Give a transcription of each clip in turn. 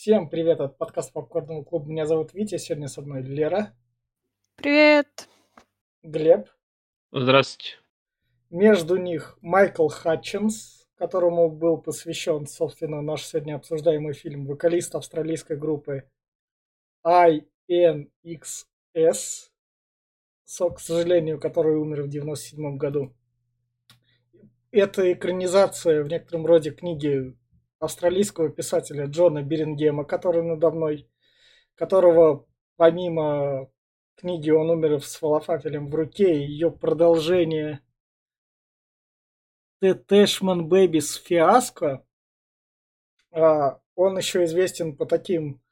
Всем привет от подкаста Попкорного клуба. Меня зовут Витя, сегодня со мной Лера. Привет. Глеб. Здравствуйте. Между них Майкл Хатчинс, которому был посвящен, собственно, наш сегодня обсуждаемый фильм, вокалист австралийской группы INXS, к сожалению, который умер в 97 году. Это экранизация в некотором роде книги австралийского писателя Джона Берингема, который надо мной, которого помимо книги «Он умер с фалафелем в руке» ее продолжение «The Tashman Babies Fiasco», он еще известен по таким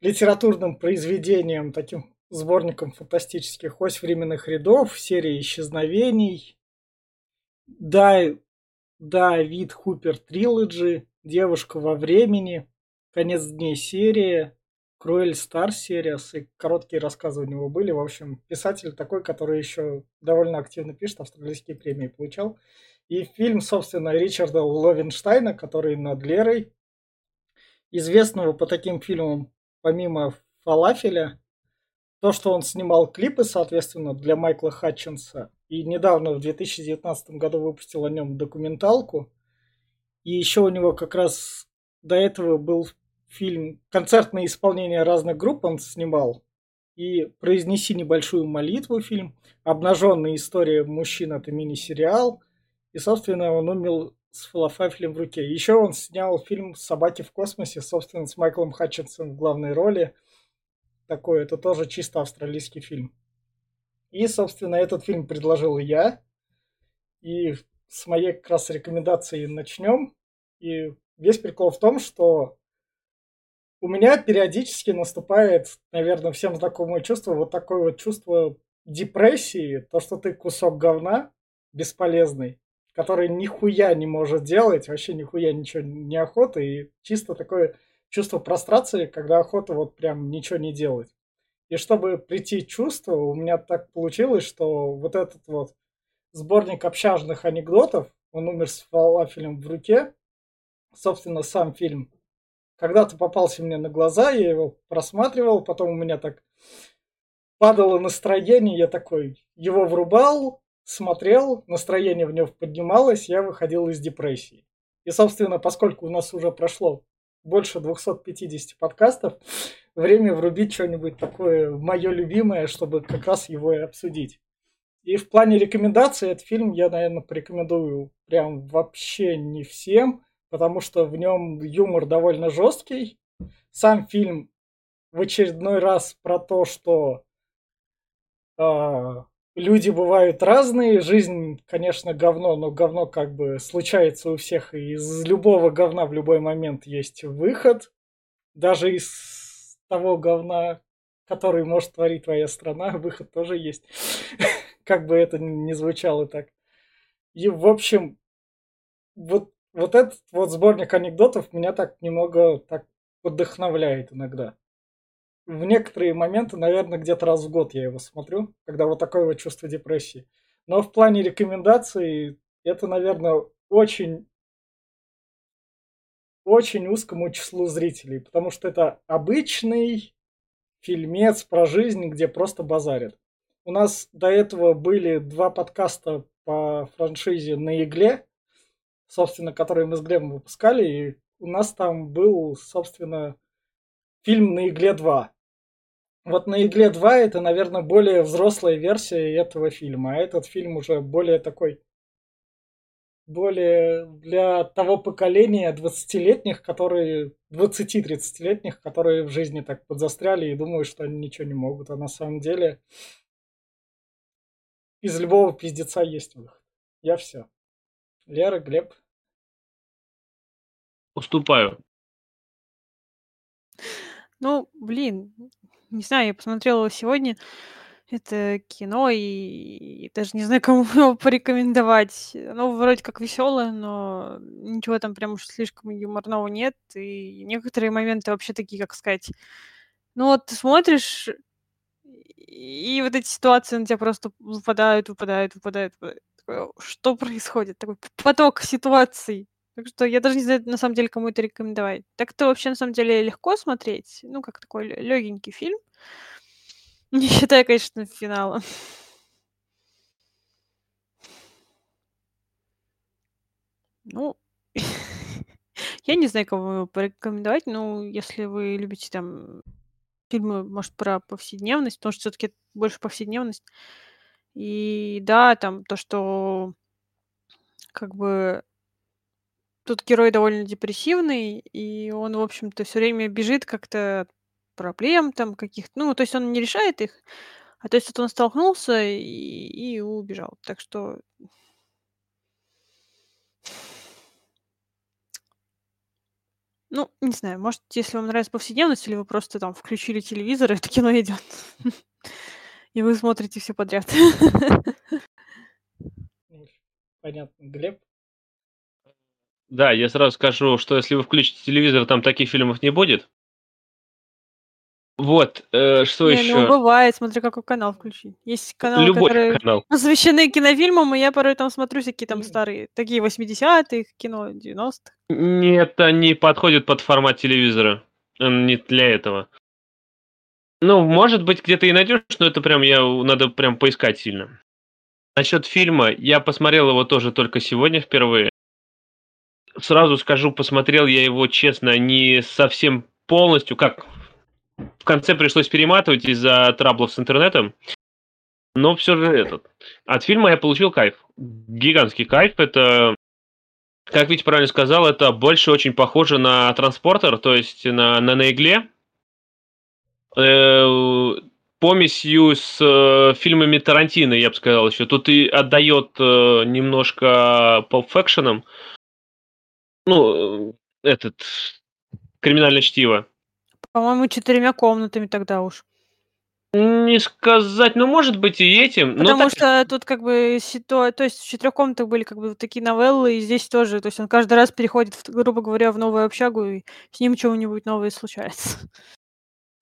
литературным произведениям, таким сборникам фантастических «Ось временных рядов», серии «Исчезновений», да, Давид Хупер Трилоджи, Девушка во времени, Конец дней серия, Круэль Стар серия, и короткие рассказы у него были. В общем, писатель такой, который еще довольно активно пишет, австралийские премии получал. И фильм, собственно, Ричарда Ловенштайна, который над Лерой, известного по таким фильмам, помимо «Фалафеля», то, что он снимал клипы, соответственно, для Майкла Хатчинса, и недавно, в 2019 году, выпустил о нем документалку. И еще у него как раз до этого был фильм «Концертное исполнение разных групп» он снимал. И «Произнеси небольшую молитву» фильм. «Обнаженная история мужчин» это мини-сериал. И, собственно, он умел с фалафелем в руке. Еще он снял фильм «Собаки в космосе», собственно, с Майклом Хатчинсом в главной роли. Такой, это тоже чисто австралийский фильм. И, собственно, этот фильм предложил я. И с моей как раз рекомендации начнем. И весь прикол в том, что у меня периодически наступает, наверное, всем знакомое чувство, вот такое вот чувство депрессии, то, что ты кусок говна бесполезный, который нихуя не может делать, вообще нихуя ничего не охота, и чисто такое чувство прострации, когда охота вот прям ничего не делать. И чтобы прийти в чувство, у меня так получилось, что вот этот вот сборник общажных анекдотов, он умер с фалафелем в руке, собственно, сам фильм, когда-то попался мне на глаза, я его просматривал, потом у меня так падало настроение, я такой его врубал, смотрел, настроение в него поднималось, я выходил из депрессии. И, собственно, поскольку у нас уже прошло больше 250 подкастов, время врубить что-нибудь такое мое любимое, чтобы как раз его и обсудить. И в плане рекомендаций этот фильм я, наверное, порекомендую прям вообще не всем, потому что в нем юмор довольно жесткий. Сам фильм в очередной раз про то, что э, люди бывают разные, жизнь, конечно, говно, но говно как бы случается у всех, и из любого говна в любой момент есть выход. Даже из того говна, который может творить твоя страна, выход тоже есть. как бы это ни звучало так. И, в общем, вот, вот этот вот сборник анекдотов меня так немного так вдохновляет иногда. В некоторые моменты, наверное, где-то раз в год я его смотрю, когда вот такое вот чувство депрессии. Но в плане рекомендаций это, наверное, очень очень узкому числу зрителей, потому что это обычный фильмец про жизнь, где просто базарят. У нас до этого были два подкаста по франшизе «На игле», собственно, которые мы с Глебом выпускали, и у нас там был, собственно, фильм «На игле 2». Вот «На игле 2» это, наверное, более взрослая версия этого фильма, а этот фильм уже более такой более для того поколения 20-летних, которые 20-30-летних, которые в жизни так подзастряли и думают, что они ничего не могут. А на самом деле из любого пиздеца есть выход. Я все. Лера, Глеб. Уступаю. Ну, блин, не знаю, я посмотрела сегодня это кино, и, даже не знаю, кому его порекомендовать. Оно вроде как веселое, но ничего там прям уж слишком юморного нет. И некоторые моменты вообще такие, как сказать, ну вот ты смотришь, и вот эти ситуации на тебя просто выпадают, выпадают, выпадают. что происходит? Такой поток ситуаций. Так что я даже не знаю, на самом деле, кому это рекомендовать. Так это вообще, на самом деле, легко смотреть. Ну, как такой легенький фильм. Не считая, конечно, финала. Ну, я не знаю, кому его порекомендовать. Ну, если вы любите там фильмы, может, про повседневность, потому что все-таки больше повседневность. И да, там то, что как бы тут герой довольно депрессивный, и он, в общем-то, все время бежит как-то от проблем там каких-то. Ну, то есть он не решает их, а то есть вот он столкнулся и, и убежал. Так что Ну, не знаю, может, если вам нравится повседневность, или вы просто там включили телевизор, и это кино идет. И вы смотрите все подряд. Ну, Понятно. Глеб? Да, я сразу скажу, что если вы включите телевизор, там таких фильмов не будет. Вот, э, что Не, ну еще? бывает, смотря какой канал включить. Есть каналы, Любой которые канал. посвящены кинофильмам, и я порой там смотрю всякие там старые, такие 80-х, кино 90-х. Нет, это не подходит под формат телевизора. Он не для этого. Ну, может быть, где-то и найдешь, но это прям я надо прям поискать сильно. Насчет фильма, я посмотрел его тоже только сегодня впервые. Сразу скажу, посмотрел я его, честно, не совсем полностью, как в конце пришлось перематывать из-за траблов с интернетом. Но все же этот. От фильма я получил кайф. Гигантский кайф. Это, как Витя правильно сказал, это больше очень похоже на транспортер, то есть на, на, на игле. Э, помесью с э, фильмами Тарантино, я бы сказал еще. Тут и отдает э, немножко Fiction. Ну, э, этот криминальное чтиво. По-моему, четырьмя комнатами тогда уж. Не сказать, ну, может быть, и этим. но Потому так- что тут как бы ситуа... То есть в четырех комнатах были как бы такие новеллы, и здесь тоже. То есть он каждый раз переходит, грубо говоря, в новую общагу, и с ним чего-нибудь новое случается.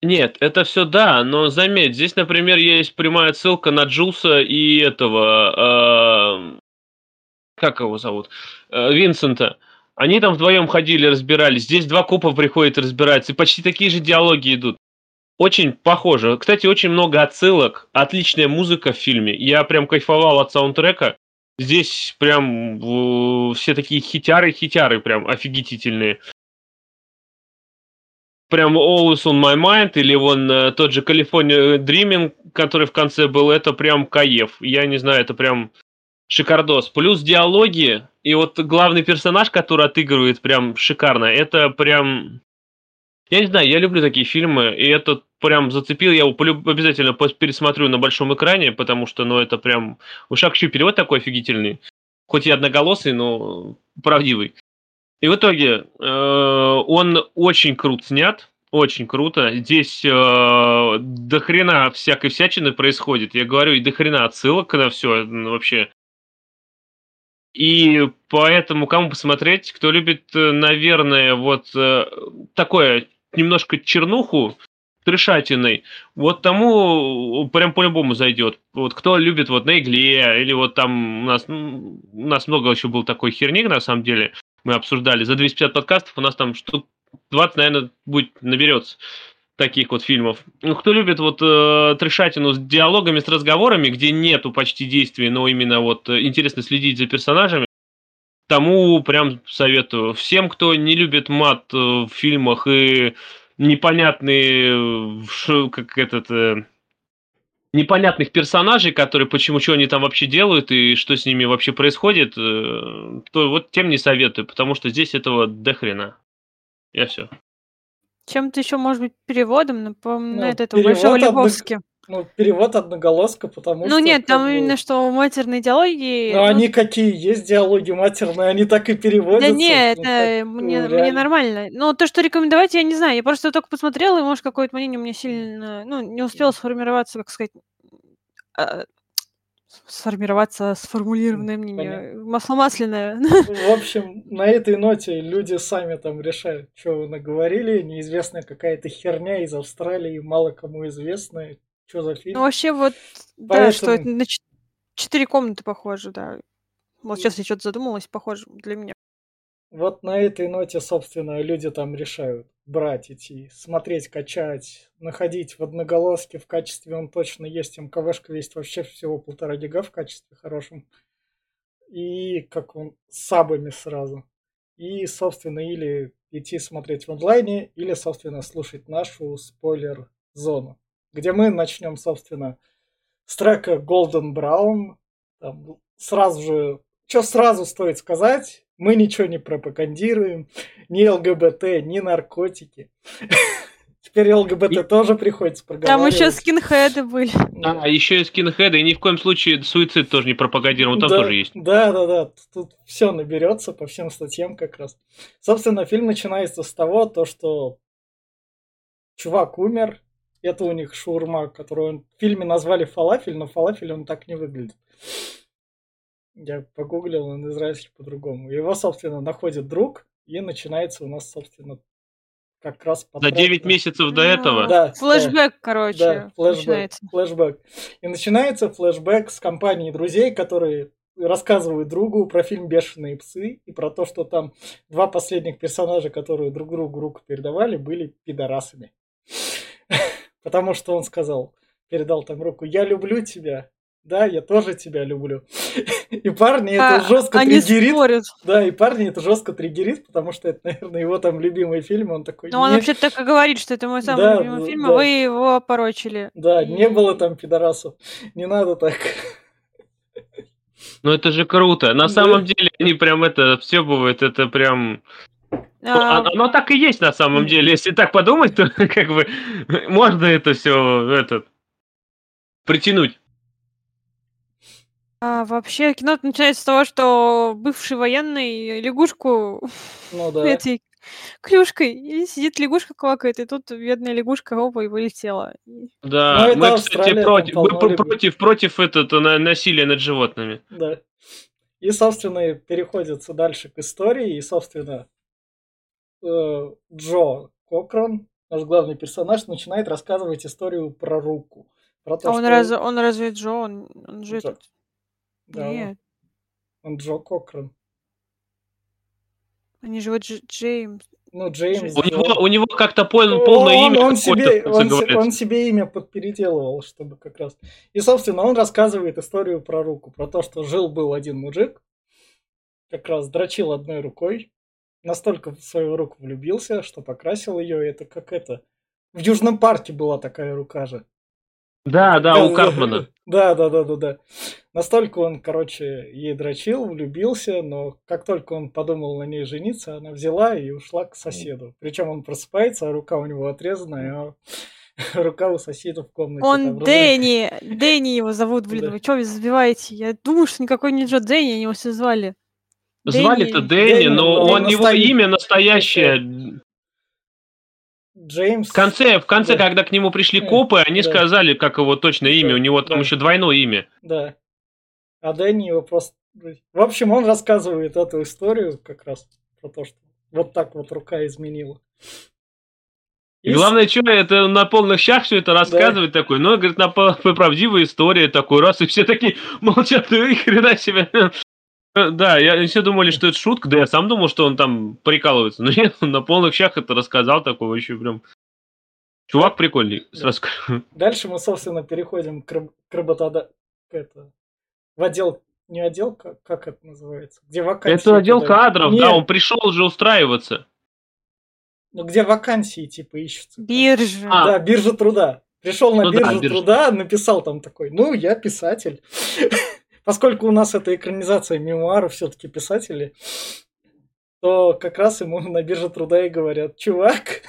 Нет, это все да, но заметь, здесь, например, есть прямая ссылка на Джулса и этого, э, как его зовут, Э, Винсента. Они там вдвоем ходили, разбирались. Здесь два копа приходят и разбираются, и почти такие же диалоги идут. Очень похоже. Кстати, очень много отсылок. Отличная музыка в фильме. Я прям кайфовал от саундтрека. Здесь прям все такие хитяры-хитяры, прям офигительные прям Always on my mind, или вон э, тот же California Dreaming, который в конце был, это прям каев. Я не знаю, это прям шикардос. Плюс диалоги, и вот главный персонаж, который отыгрывает прям шикарно, это прям... Я не знаю, я люблю такие фильмы, и это прям зацепил, я его полюб- обязательно пересмотрю на большом экране, потому что, ну, это прям... У Шакчу перевод такой офигительный. Хоть и одноголосый, но правдивый. И в итоге э, он очень крут снят, очень круто. Здесь э, до всякой всячины происходит. Я говорю, и до хрена отсылок на все вообще. И поэтому кому посмотреть, кто любит, э, наверное, вот э, такое немножко чернуху трешатиной, вот тому прям по-любому зайдет. Вот кто любит вот на игле, или вот там у нас, у нас много еще был такой херни, на самом деле, мы обсуждали. За 250 подкастов у нас там штук 20, наверное, будет наберется таких вот фильмов. Ну, кто любит вот э, трешатину с диалогами, с разговорами, где нету почти действий, но именно вот э, интересно следить за персонажами, тому прям советую. Всем, кто не любит мат э, в фильмах и непонятные, э, как этот, э, непонятных персонажей, которые почему, что они там вообще делают и что с ними вообще происходит, э, то вот тем не советую, потому что здесь этого до хрена. Я все. Чем-то еще, может быть, переводом напоминает Ну, этого перевод Большого одно- Лебовски. Ну, перевод одноголоска, потому что... Ну нет, там бы, именно что матерные диалоги. Ну, ну, они какие? Есть диалоги матерные, они так и переводятся. Да не, ну, это мне, ну, мне реально. нормально. Но то, что рекомендовать, я не знаю. Я просто только посмотрела, и, может, какое-то мнение у меня сильно... Ну, не успело сформироваться, как сказать... сформироваться сформулированное мнение. Масло масляное. В общем, на этой ноте люди сами там решают, что вы наговорили. Неизвестная какая-то херня из Австралии, мало кому известная. Что за Ну, фильм? вообще, вот, да, что это Поэтому- на чет- четыре комнаты похоже, да. Вот сейчас я что-то задумалась, похоже для меня. Вот на этой ноте, собственно, люди там решают брать, идти, смотреть, качать, находить в одноголоске в качестве он точно есть, МКВшка есть вообще всего полтора гига в качестве хорошем. И как он, с сабами сразу. И, собственно, или идти смотреть в онлайне, или, собственно, слушать нашу спойлер-зону, где мы начнем, собственно, с трека Golden Brown. Там сразу же, что сразу стоит сказать, мы ничего не пропагандируем, ни ЛГБТ, ни наркотики. Теперь ЛГБТ и... тоже приходится проговаривать. Там еще скинхеды были. А, еще и скинхеды, и ни в коем случае суицид тоже не пропагандируем, там да, тоже есть. Да, да, да, тут все наберется по всем статьям как раз. Собственно, фильм начинается с того, то, что чувак умер, это у них шаурма, которую в фильме назвали фалафель, но фалафель он так не выглядит. Я погуглил, он израильский по-другому. Его, собственно, находит друг, и начинается у нас, собственно, как раз... За 9 месяцев до этого? Да. Флэшбэк, да, короче, да, флэшбэк, начинается. Флэшбэк. И начинается флэшбэк с компанией друзей, которые рассказывают другу про фильм «Бешеные псы» и про то, что там два последних персонажа, которые друг другу руку передавали, были пидорасами. Потому что он сказал, передал там руку, я люблю тебя, да, я тоже тебя люблю. И парни это а, жестко они триггерит. Спорят. Да, и парни это жестко триггерит, потому что это, наверное, его там любимый фильм, он такой... Ну, он вообще так и говорит, что это мой самый да, любимый фильм, да. а вы его опорочили. Да, и... не было там пидорасов. Не надо так. Ну, это же круто. На да. самом деле, они прям это все бывает, это прям... А... Оно так и есть на самом деле. Если так подумать, то как бы можно это все этот притянуть. А вообще кино начинается с того, что бывший военный лягушку Ну да. этой клюшкой, и сидит лягушка квакает, и тут бедная лягушка опа и вылетела. Да, Ну, мы, кстати, против, мы пр- против, против этого на- насилия над животными. Да. И, собственно, переходится дальше к истории. И, собственно, э, Джо Кокран, наш главный персонаж, начинает рассказывать историю про руку. Про то, А он, раз, он разве Джо? Он, он же Джо. этот... Да, Нет. он Джо Кокран. Они же вот Дж- Джеймс. Ну, Джеймс. У него, у него как-то пол, полное он, имя он, себе, он, он себе имя подпеределывал, чтобы как раз. И, собственно, он рассказывает историю про руку, про то, что жил-был один мужик, как раз дрочил одной рукой, настолько в свою руку влюбился, что покрасил ее. Это как это. В Южном парке была такая рука же. Да, да, у Карпмана. Да, да, да, да, да. Настолько он, короче, ей дрочил, влюбился, но как только он подумал на ней жениться, она взяла и ушла к соседу. Причем он просыпается, а рука у него отрезанная, а рука у соседа в комнате. Он Дэнни, Дэнни его зовут, блин, да. вы что забиваете? Я думаю, что никакой не Джо Дэнни, они его все звали. Звали-то Дэнни, но он, его имя настоящее Джеймс. В конце, в конце, да. когда к нему пришли копы, они да. сказали, как его точное имя. Да. У него там да. еще двойное имя. Да. А Дэнни его просто... В общем, он рассказывает эту историю как раз про то, что вот так вот рука изменила. И главное, что это на полных щах все это рассказывает да. такой. Ну, говорит, на правдивая история такой раз, и все такие молчат, и хрена себе. Э, да, я все думали, что это шутка, да я сам думал, что он там прикалывается. Но нет, он на полных щах это рассказал, такой вообще прям... Чувак прикольный, сразу скажу. Дальше мы, собственно, переходим к, раб- к работода... Это... В отдел... Не отдел, как, как это называется? Где вакансии. Это отдел куда... кадров, Нет. да, он пришел уже устраиваться. Ну, где вакансии, типа, ищутся. Биржа. А. Да, биржа труда. Пришел на ну, биржу да, биржа. труда, написал там такой, ну, я писатель. поскольку у нас это экранизация мемуаров все-таки писатели, то как раз ему на бирже труда и говорят, чувак,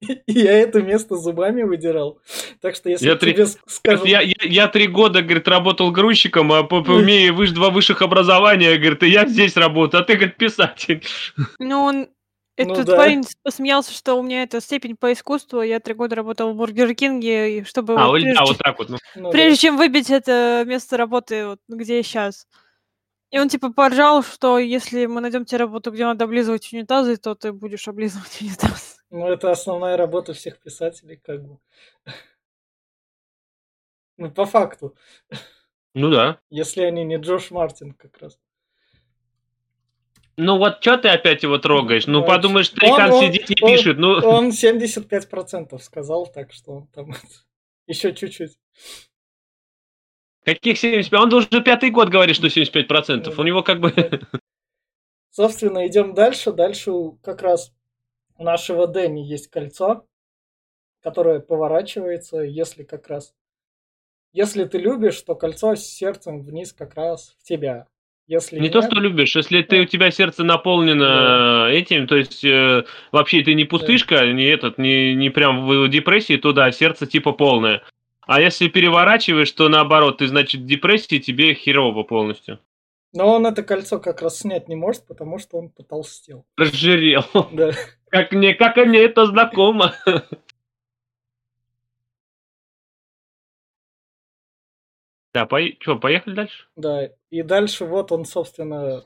я это место зубами выдирал. Так что если я тебе три... скажут... Я, я, я три года, говорит, работал грузчиком, а по, по, имея выше, два высших образования, говорит, и я здесь работаю, а ты, говорит, писатель. Ну, он ну Этот да. парень посмеялся, что у меня это степень по искусству. Я три года работал в Бургер Кинге, и чтобы А, вот, прежде, а вот так вот. Ну. ну прежде чем выбить это место работы, вот, где я сейчас. И он типа поржал, что если мы найдем тебе работу, где надо облизывать унитазы, то ты будешь облизывать унитаз. Ну, это основная работа всех писателей, как бы. Ну, по факту. Ну да. Если они не Джош Мартин, как раз. Ну вот что ты опять его трогаешь? Ну Ну, подумаешь, старикан он- сидит, он- пишет. Ну, Он 75% сказал, так что он там еще чуть-чуть. каких 75? Он уже пятый год говорит, что 75%. У него как бы... Собственно, идем дальше. Дальше как раз у нашего Дэнни есть кольцо, которое поворачивается, если как раз... Если ты любишь, то кольцо с сердцем вниз как раз в тебя. Если Не то, нет- что любишь, если ты, у тебя сердце наполнено этим, то есть э, вообще ты не пустышка, не этот, не, не прям в депрессии, то да, сердце типа полное. А если переворачиваешь, то наоборот, ты, значит, в депрессии тебе херово полностью. Но он это кольцо как раз снять не может, потому что он потолстел. Разжирел. Да. Как мне, как мне это знакомо. Да, пой... что, поехали дальше? Да. И дальше вот он, собственно,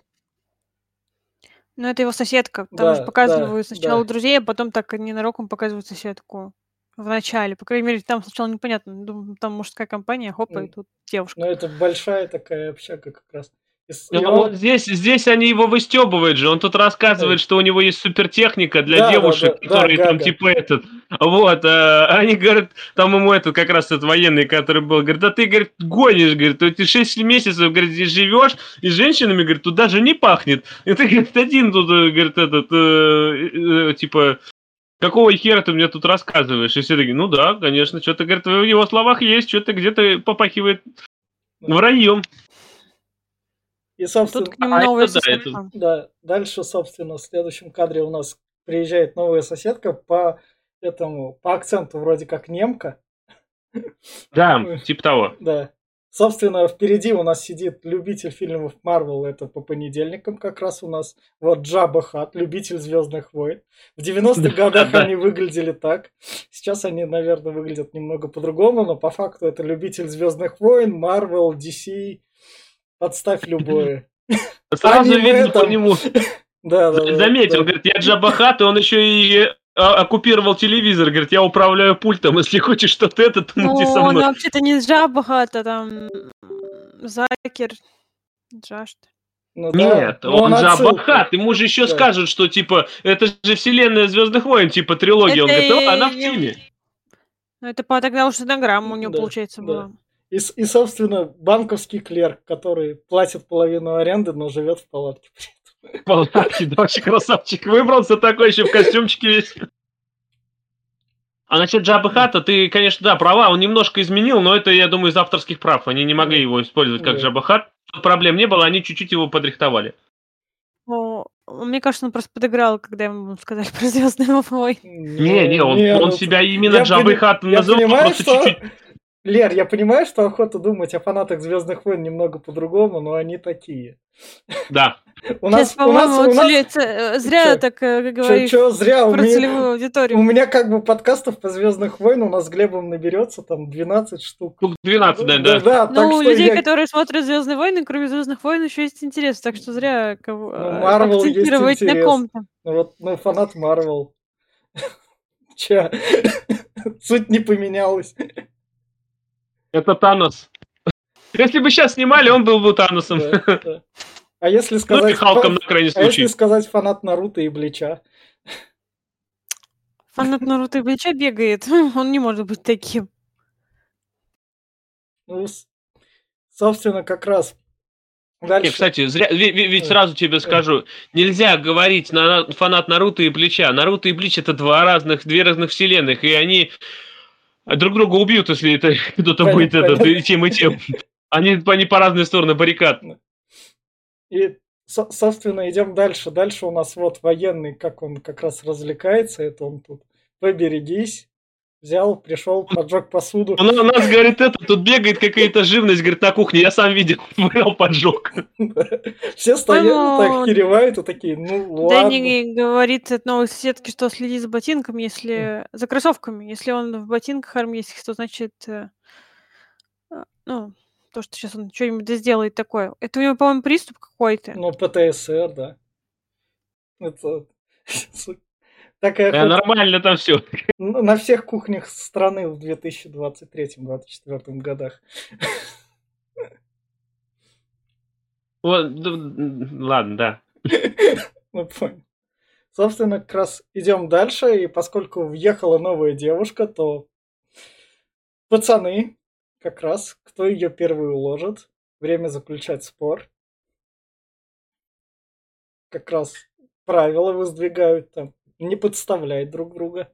Ну, это его соседка. Там Да, же показывают да, сначала да. друзей, а потом так ненароком показывают соседку. В начале. По крайней мере, там сначала непонятно. Думаю, там мужская компания, хоп, и тут девушка. ну это большая такая общага как раз. Ну, он- вот здесь, здесь они его выстебывают же. Он тут рассказывает, Да. что у него есть супертехника для Да, да, девушек, да, да, которые там Гага. типа этот. Вот, а, они говорят, там ему этот как раз этот военный, который был, говорит, а ты, говорит, гонишь, говорит, ты 6 месяцев, говорит, здесь живешь, и с женщинами, говорит, тут даже не пахнет. И ты, говорит, один тут, э, говорит, этот, э, э, типа, какого хера ты мне тут рассказываешь? И все такие, ну да, конечно, что-то, говорит, в его словах есть, что-то где-то попахивает враньем. И, собственно, Тут к нему а новая это да, соседка. Да, дальше, собственно, в следующем кадре у нас приезжает новая соседка по этому, по акценту вроде как немка. Да, типа того. Да. Собственно, впереди у нас сидит любитель фильмов Марвел, это по понедельникам как раз у нас. Вот Джаба Хат, любитель Звездных войн. В 90-х годах Да. они выглядели так. Сейчас они, наверное, выглядят немного по-другому, но по факту это любитель Звездных войн, Марвел, DC. Подставь любое. Сразу видно по нему. Да, да, Заметил, да. говорит, я Джабахат, и он еще и оккупировал телевизор. Говорит, я управляю пультом. Если хочешь что-то это, то Ну, со он мной. вообще-то не Джабахат, а там Закер. Джашт. Ну да, Нет, но он отсылка. Джабахат. Ему же еще Да. скажут, что типа это же вселенная Звездных войн, типа трилогия. Он Это говорит, «О, она в теме. Ну, это по тогда уже инограмма у него, Да, получается, да. была. И, и, собственно, банковский клерк, который платит половину аренды, но живет в палатке. Палатки, да, вообще красавчик. Выбрался такой еще в костюмчике весь. А насчет Джабы Хата, ты, конечно, да, права, он немножко изменил, но это, я думаю, из авторских прав. Они не могли его использовать как Да. Джаба Хат. Проблем не было, они чуть-чуть его подрихтовали. Ну, мне кажется, он просто подыграл, когда ему сказали про Звездные войны. Не, не, он, он ну, себя именно я Джабой пони- Хат называл, просто что... чуть-чуть. Лер, я понимаю, что охота думать о фанатах Звездных войн немного по-другому, но они такие. Да. У Сейчас, нас, у нас, у нас... э, зря Чё? так э, Чё, говоришь чё зря, у про меня, целевую аудиторию. у меня как бы подкастов по Звездных войн у нас с Глебом наберется там 12 штук. Штук 12, да, да. да, так Ну, у что людей, я- которые смотрят Звездные войны, кроме Звездных войн, еще есть интерес, так что зря кого Ну, э, акцентировать на ком-то. Ну вот, ну, фанат Марвел. Че? Суть не поменялась. Это Танос. Если бы сейчас снимали, он был бы Таносом. Да, да. А если Ну сказать... Халком на крайний А если случай. сказать фанат Наруто и Блича? Фанат Наруто и Блича бегает. Он не может быть таким. Ну, собственно, как раз дальше... кстати, зря, ведь Э, сразу тебе скажу, нельзя говорить на фанат Наруто и Блича. Наруто и Блич это два разных, две разных вселенных, и они друг друга убьют, если это кто-то будет этот, и тем, и тем. Они, они по разные стороны баррикад. И, со- собственно, идем дальше. Дальше у нас вот военный, как он как раз развлекается. Это он тут поберегись. Взял, пришел, поджег посуду. Он у нас, говорит, это, тут бегает какая-то живность, говорит, на кухне, я сам видел, брал поджог. Все стоят, так киревают и такие, ну ладно. Дэнни говорит от новой соседки, что следи за ботинками, если... За кроссовками. Если он в ботинках армейских, то значит... э, а, Ну, то, что сейчас он что-нибудь сделает такое. Это у него, по-моему, приступ какой-то. Ну, ПТСР, да. Это такая Да, хоть нормально там все. на всех кухнях страны в 2023-2024 годах. Ладно, да. Ну, понял. Собственно, как раз идем дальше, и поскольку въехала новая девушка, то пацаны, как раз, кто ее первый уложит, время заключать спор. Как раз правила воздвигают там, не подставлять друг друга.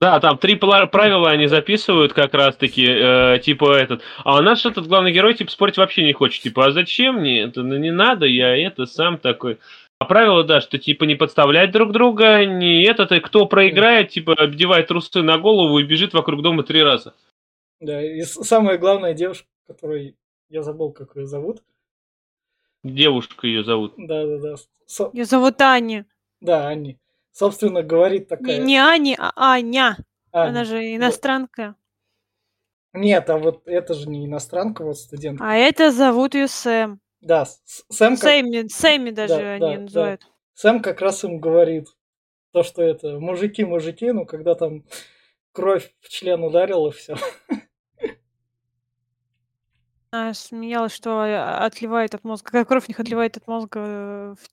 Да, там три правила они записывают как раз-таки, э, типа этот. А у нас этот главный герой, типа, спорить вообще не хочет. Типа, а зачем мне это? Ну, не надо, я это сам такой. А правило, да, что, типа, не подставлять друг друга, не этот, и кто проиграет, типа, обдевает трусы на голову и бежит вокруг дома три раза. Да, и самая главная девушка, которую я забыл, как ее зовут. Девушка ее зовут. Да, да, да. Со... Ее зовут Аня. Да, Аня собственно, говорит такая... Не, не Ани, а Аня. Аня. Она же иностранка. Нет, а вот это же не иностранка, вот студент. А это зовут ее Сэм. Да, Сэм... Сэмми, как... Сэмми даже да, они да, называют. Да. Сэм как раз им говорит то, что это мужики, мужики, ну, когда там кровь в член ударила, все. Она смеялась, что отливает от мозга, когда кровь не отливает от мозга э, в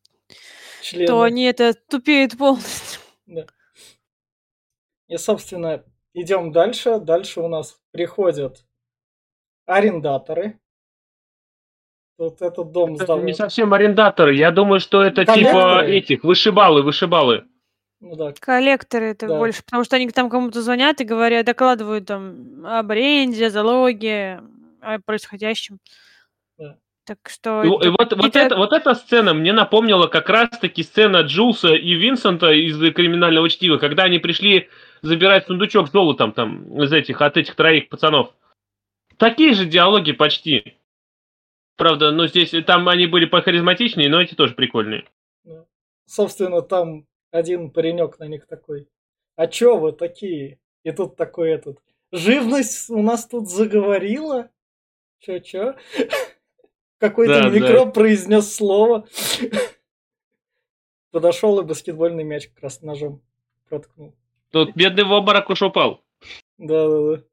члены. то они это тупеют полностью. Да. И, собственно, идем дальше. Дальше у нас приходят арендаторы. Вот этот дом это сдав... не совсем арендаторы. Я думаю, что это типа Коллекторы. типа этих вышибалы, вышибалы. Ну, да. Коллекторы это да. больше, потому что они там кому-то звонят и говорят, докладывают там об аренде, залоге, о происходящем. Так что... И, и вот, вот, это, вот эта сцена мне напомнила как раз-таки сцена Джулса и Винсента из «Криминального чтива», когда они пришли забирать сундучок с золотом там, из этих, от этих троих пацанов. Такие же диалоги почти. Правда, но здесь там они были похаризматичнее, но эти тоже прикольные. Собственно, там один паренек на них такой. А чё вы такие? И тут такой этот. Живность у нас тут заговорила? Чё-чё? Какой-то да, микроб да. произнес слово. Подошел и баскетбольный мяч как раз ножом проткнул. Тут бедный в обморок уж упал. Да, да, да.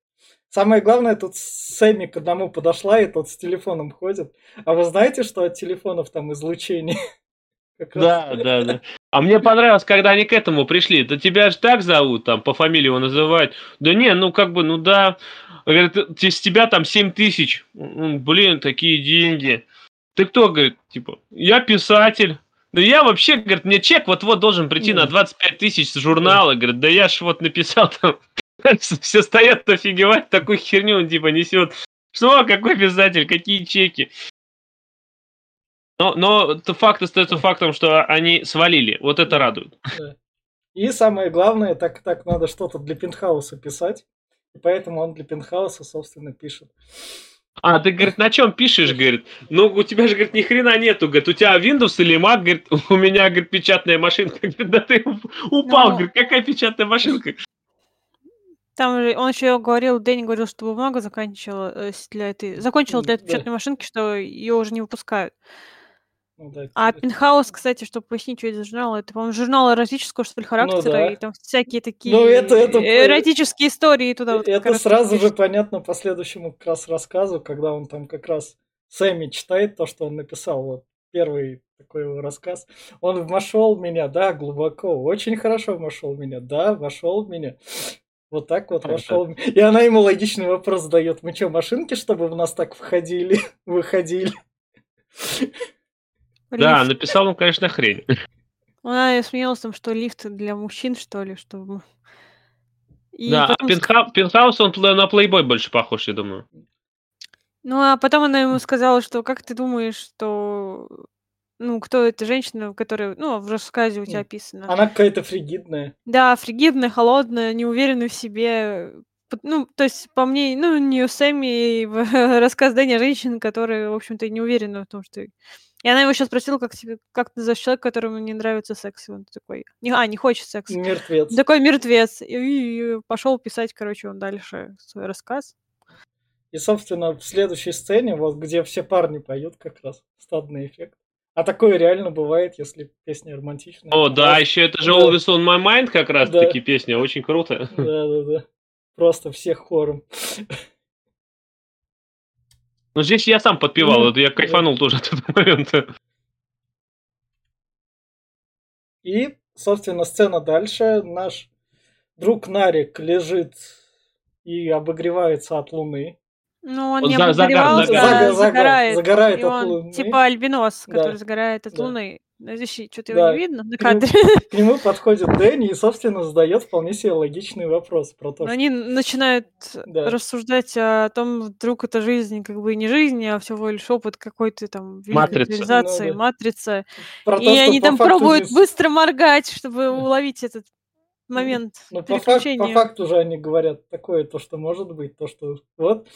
Самое главное, тут Сэмми к одному подошла, и тот с телефоном ходит. А вы знаете, что от телефонов там излучение? да, да, да. А мне понравилось, когда они к этому пришли. Да тебя же так зовут, там, по фамилии его называют. Да не, ну как бы, ну да. Говорит, с тебя там 7 тысяч. Блин, такие деньги. Ты кто, говорит, типа, я писатель. Да я вообще, говорит, мне чек вот-вот должен прийти на 25 тысяч с журнала. Говорит, да я ж вот написал там. Все стоят офигевать, такую херню он типа несет. Что, какой писатель, какие чеки? Но, но факт остается фактом, что они свалили. Вот это радует. И самое главное, так так надо что-то для пентхауса писать. И поэтому он для пентхауса, собственно, пишет. А, ты, говорит, на чем пишешь, говорит? Ну, у тебя же, говорит, ни хрена нету, говорит, у тебя Windows или Mac, говорит, у меня, говорит, печатная машинка. Говорит, да ты упал, ну, говорит, какая печатная машинка? Там же он еще говорил, Дэнни говорил, что бумага заканчивала э, для этой, закончила для этой печатной машинки, что ее уже не выпускают. Ну, да, а Пентхаус, кстати, чтобы пояснить, что это журнал, это, по-моему, журнал эротического, что ли, ну характера, ну, да. и там всякие такие ну, это, это, эротические истории туда. Вот это сразу же понятно по следующему как раз рассказу, когда он там как раз Сэмми читает то, что он написал, вот первый такой его рассказ. Он вошел в меня, да, глубоко, очень хорошо вошел в меня, да, вошел в меня. Вот так вот вошел. И она ему логичный вопрос задает. Мы что, машинки, чтобы в нас так входили, выходили? Да, написал он, конечно, хрень. Она смеялась там, что лифт для мужчин, что ли, чтобы... И да, потом... а Пентхаус, он на плейбой больше похож, я думаю. Ну, а потом она ему сказала, что как ты думаешь, что... Ну, кто эта женщина, которая, ну, в рассказе у тебя описана? Она какая-то фригидная. Да, фригидная, холодная, неуверенная в себе. Ну, то есть, по мне, ну, не у Сэмми в рассказ Дэнни женщина, которая, в общем-то, не уверена в том, что и она его сейчас спросила, как тебе, как ты за человек, которому не нравится секс. И он такой, не, а, не хочет секс. Мертвец. Такой мертвец. И, и, и пошел писать, короче, он дальше свой рассказ. И, собственно, в следующей сцене, вот где все парни поют как раз, стадный эффект. А такое реально бывает, если песня романтичная. О, да, раз... еще это же да. Always on My Mind как раз да. таки песня, очень круто. Да, да, да. Просто всех хором. Ну, здесь я сам подпевал, ну, это я кайфанул тоже от этого момента. И, собственно, сцена дальше. Наш друг Нарик лежит и обогревается от луны. Ну, он Он не за- обогревался, загар- Зага- зага- загорает. загорает И от он луны. типа альбинос, Да. который загорает от Да. луны. Ну, Ищи, что-то Да. его не видно на К нему- кадре. К нему подходит Дэнни и, собственно, задает вполне себе логичный вопрос про то, что... они начинают Да. рассуждать о том, вдруг это жизнь как бы не жизнь, а всего лишь опыт какой-то там цивилизации, Ну да. матрица. про И то, они там пробуют не- быстро моргать, чтобы уловить этот момент Ну, по, фак- по переключения. факту же они говорят такое, то, что может быть, то, что вот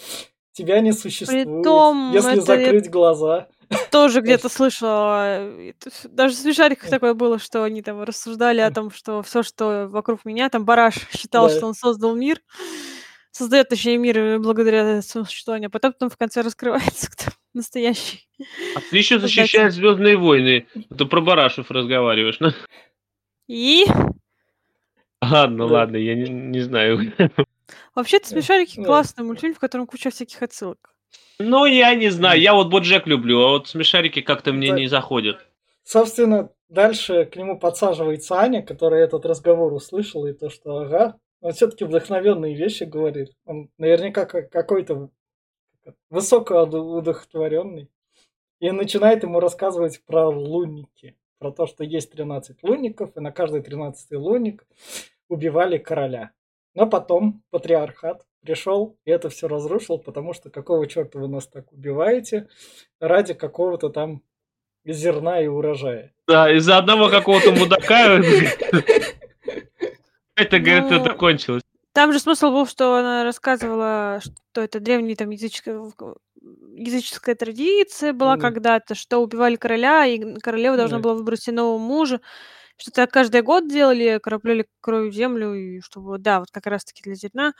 тебя не существует, Притом если это- закрыть глаза. Тоже где-то слышала. э, Даже в смешариках такое было, что они там рассуждали о том, что все, что вокруг меня, там Бараш считал, что он создал мир, создает, точнее, мир э, благодаря своему существованию, а потом там в конце раскрывается, кто настоящий. Отлично Создатель. защищает Звездные войны. Это про Барашев разговариваешь. ну. И Ладно, ладно, я не, не знаю. вообще-то смешарики Да. классный мультфильм, в котором куча всяких отсылок. Ну, я не знаю. Я вот Боджек люблю, а вот смешарики как-то мне Да. не заходят. Собственно, дальше к нему подсаживается Аня, которая этот разговор услышала, и то, что ага, он все-таки вдохновенные вещи говорит. Он наверняка как- какой-то высокоудохотворенный. И начинает ему рассказывать про лунники. Про то, что есть 13 лунников, и на каждый 13 лунник убивали короля. Но потом патриархат пришел и это все разрушил, потому что какого черта вы нас так убиваете ради какого-то там зерна и урожая. Да, из-за одного какого-то мудака это, говорит, Ну, это кончилось. Там же смысл был, что она рассказывала, что это древняя там языческая, языческая традиция была Мгм. когда-то, что убивали короля, и королева должна Да. была выбрать себе нового мужа. Что это каждый год делали, окропляли кровью землю, и чтобы, да, вот как раз-таки для зерна.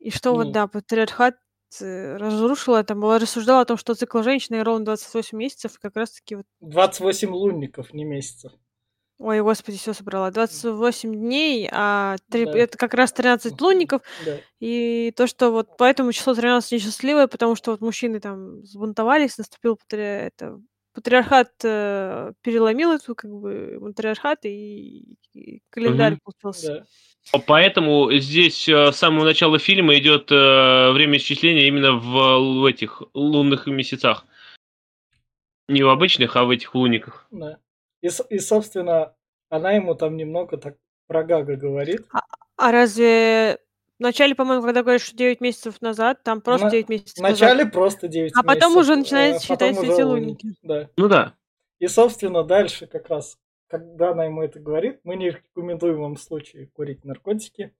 И что Ну. вот, да, патриархат э, разрушил это, была рассуждала о том, что цикл женщины ровно 28 месяцев, и как раз-таки вот 28 лунников, не месяцев. Ой, господи, все собрала. 28 дней, а три- Да. это как раз 13 лунников. Да. И то, что вот поэтому число 13 несчастливое, потому что вот мужчины там взбунтовались, наступил это, патриархат, э, переломил эту как бы матриархат, и, и календарь Мгм. получился. Да. Поэтому здесь э, с самого начала фильма идет э, время исчисления именно в, в этих лунных месяцах. Не в обычных, а в этих лунниках. Да. И, и, собственно, она ему там немного так про Гага говорит. А разве в начале, по-моему, когда говоришь, что 9 месяцев назад, там просто На- 9 месяцев Вначале назад. просто 9 А потом месяцев, уже начинает а считать потом эти уже лунники. Да. Ну да. И, собственно, дальше как раз, когда она ему это говорит, мы не рекомендуем вам в случае курить наркотики.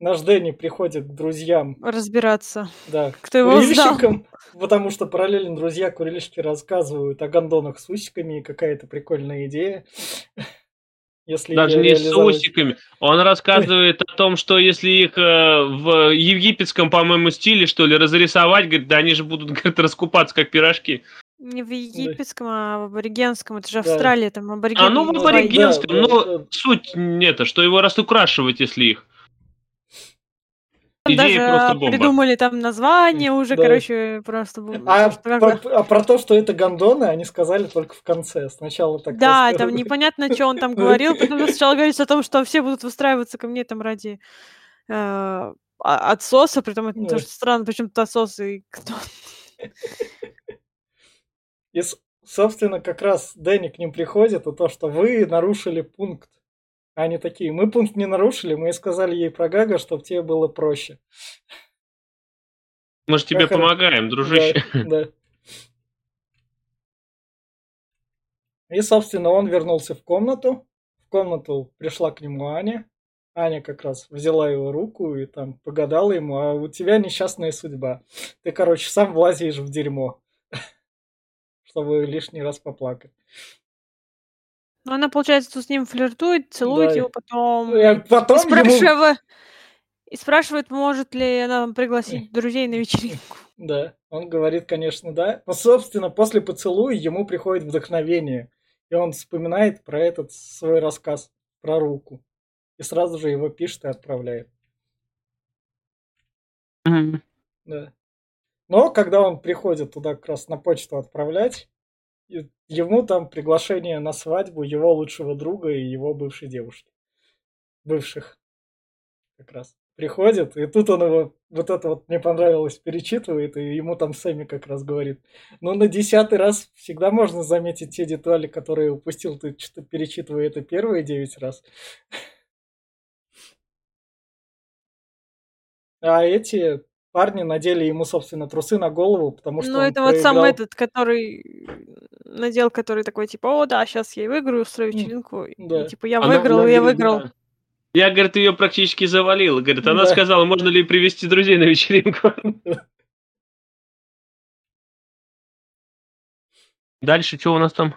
Наш Дэнни приходит к друзьям, Разбираться. да, Кто его курильщикам, потому что параллельно друзья курильщики рассказывают о гондонах с усиками, и какая-то прикольная идея. Если Даже не с усиками. Он рассказывает о том, что если их э, в египетском, по-моему, стиле, что ли, разрисовать, говорит, да они же будут говорит, раскупаться, как пирожки. Не в египетском, а в аборигенском. Это же Да. Австралия, там аборигены. А ну в да, аборигенском, да, но да. суть не это, что его расукрашивать, если их. Там Идея даже просто бомба. придумали там название уже, Да. короче, просто... А, про, а про то, что это гондоны, они сказали только в конце. Сначала так Да, рассказывали. там непонятно, что он там говорил. Потом сначала говорится о том, что все будут выстраиваться ко мне там ради э, а- отсоса, при том это Да. тоже странно, почему то отсос и кто. И, собственно, как раз Дэнни к ним приходит, и то, что вы нарушили пункт. А Они такие, мы пункт не нарушили, мы сказали ей про Гага, чтобы тебе было проще. Мы же тебе Как это? помогаем, дружище. Да, да. И, собственно, он вернулся в комнату. В комнату пришла к нему Аня. Аня как раз взяла его руку и там погадала ему, а у тебя несчастная судьба. Ты, короче, сам влазишь в дерьмо, чтобы лишний раз поплакать. Ну, она, получается, тут с ним флиртует, целует Да. его потом. И потом и, ему... спрашивает, и спрашивает, может ли она пригласить друзей на вечеринку. Да, он говорит, конечно, да. Но, собственно, после поцелуя ему приходит вдохновение. И он вспоминает про этот свой рассказ, про руку. И сразу же его пишет и отправляет. Мгм. Да. Но когда он приходит туда как раз на почту отправлять, ему там приглашение на свадьбу его лучшего друга и его бывшей девушки. Бывших. Как раз. Приходит, и тут он его, вот это вот мне понравилось, перечитывает, и ему там Сэмми как раз говорит. Ну, на десятый раз всегда можно заметить те детали, которые упустил. Ты что-то перечитывая это первые девять раз. А эти парни надели ему, собственно, трусы на голову, потому что Ну, это вот сам проиграл. этот, который надел, который такой, типа, о, да, сейчас я выиграю, устрою вечеринку. И, да. типа, я Она- выиграл, она я выиграл. да. Я, говорит, ее практически завалил. Говорит, она Да. сказала, можно ли привести друзей на вечеринку. Дальше что у нас там?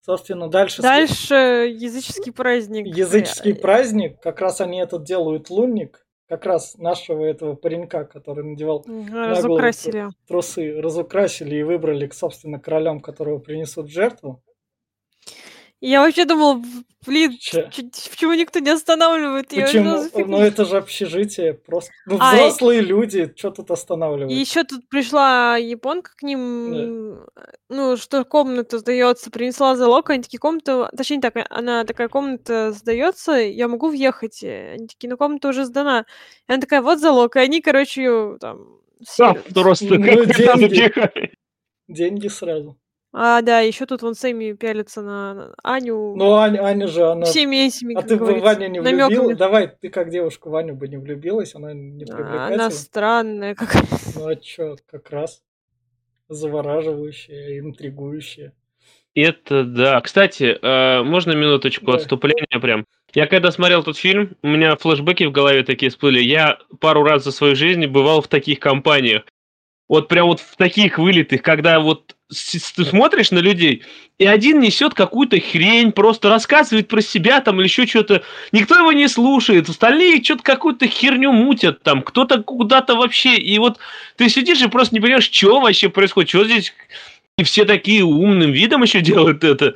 Собственно, дальше... Дальше языческий праздник. Языческий Э, праздник, как раз они этот делают лунник, как раз нашего этого паренька, который надевал Разукрасили. трусы, разукрасили и выбрали, собственно, королем, которого принесут в жертву. И Я вообще думал, блин, почему никто не останавливает? Я, Почему? фигня? Ну это же общежитие, просто ну, А, и- взрослые люди, что тут И останавливать? еще тут пришла японка к ним, ну, что комната сдается, принесла залог, они такие, комната, точнее так, она такая, комната сдается, я могу въехать? И Они такие, ну, комната уже сдана. И она такая, вот залог, и они, короче, её там Да, селят. просто Ну, деньги. Деньги сразу. А, да, еще тут вон Сэмми пялится на Аню Ну, Аня, Аня же, она... всеми этими, А ты бы в говорится, Ваню не намёками. влюбилась? Давай, ты как девушка Ваню бы не влюбилась, она не А, привлекательна. Она странная какая Ну а чё, как раз завораживающая, интригующая. Это да. Кстати, э, можно минуточку Да. отступления прям? Я когда смотрел этот фильм, у меня флешбеки в голове такие всплыли. Я пару раз за свою жизнь бывал в таких компаниях. Вот прям вот в таких вылитых, когда вот ты смотришь на людей, и один несет какую-то хрень, просто рассказывает про себя там или еще что-то. Никто его не слушает, остальные что-то какую-то херню мутят там, кто-то куда-то вообще. И вот ты сидишь и просто не понимаешь, что вообще происходит, что здесь и все такие умным видом еще делают это.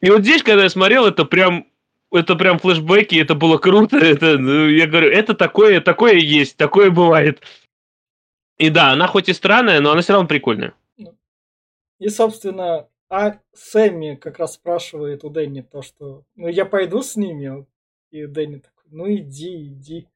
И вот здесь, когда я смотрел, это прям это прям флешбеки, это было круто. Это, ну, я говорю, это такое, такое есть, такое бывает. И да, она хоть и странная, но она все равно прикольная. И, собственно, а Сэмми как раз спрашивает у Дэнни то, что ну я пойду с ними. И Дэнни такой, ну иди, иди.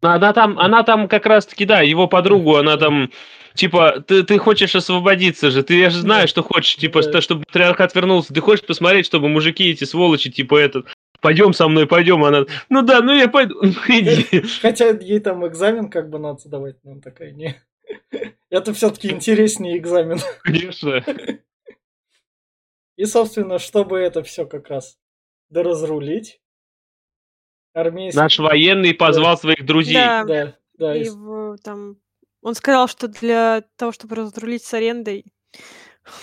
Она там, она там как раз-таки, да, его подругу, она там, типа, ты, ты хочешь освободиться же, ты я же знаю, Да. что хочешь, типа, Да. что- чтобы патриархат вернулся, ты хочешь посмотреть, чтобы мужики эти сволочи, типа, этот, пойдем со мной, пойдем, она, ну да, ну я пойду, ну иди. Хотя ей там экзамен как бы надо сдавать, но она такая, не. Это все-таки интереснее экзамен. Конечно. И, собственно, чтобы это все как раз доразрулить, армейский... Наш военный позвал своих друзей. Да. Да, да, И в- там он сказал, что для того, чтобы разрулить с арендой,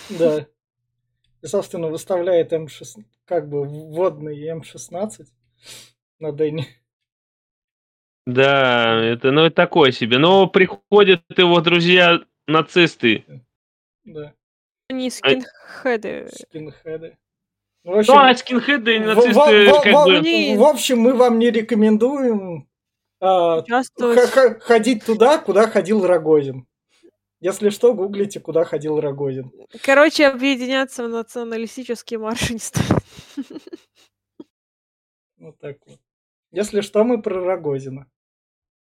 да. И, собственно, выставляет М6, как бы вводный М16 на Дэнни. Да, это, ну, это такое себе. Но приходят его друзья нацисты. Да, они А скинхеды. скинхеды. Ну, в общем, Ну, а скинхеды и нацисты, в- в- как в- бы... Они- в общем, мы вам не рекомендуем а, ходить туда, куда ходил Рогозин. Если что, гуглите, куда ходил Рогозин. Короче, объединяться в националистические марши не стоит. Вот так вот. Если что, мы про Рогозина.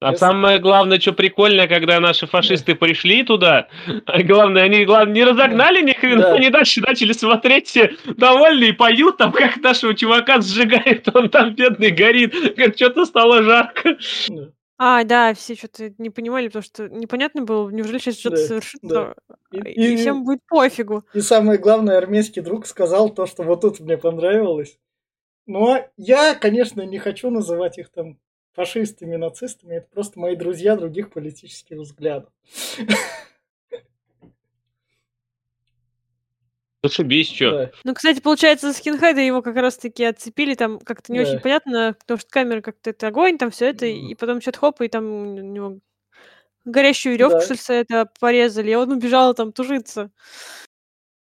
А Если- самое главное, что прикольно, когда наши фашисты пришли туда, а главное, они главное, не разогнали ни хрена, Да. они дальше начали смотреть, все довольные, поют, там, как нашего чувака сжигает, он там бедный горит, как что-то стало жарко. Да. А, да, все что-то не понимали, потому что непонятно было, неужели сейчас что-то Да, совершится, И, и, и- всем будет пофигу. и самое главное, армейский друг сказал то, что вот тут мне понравилось. Но я, конечно, не хочу называть их там фашистами, нацистами. Это просто мои друзья других политических взглядов. Зашибись, что. Да. Ну, кстати, получается, скинхеда его как раз-таки отцепили, там как-то не Да. очень понятно, потому что камера как-то это огонь, там все это, и потом что-то хоп, и там у него горящую веревку, Да. что ли, это порезали, и он убежал там тужиться.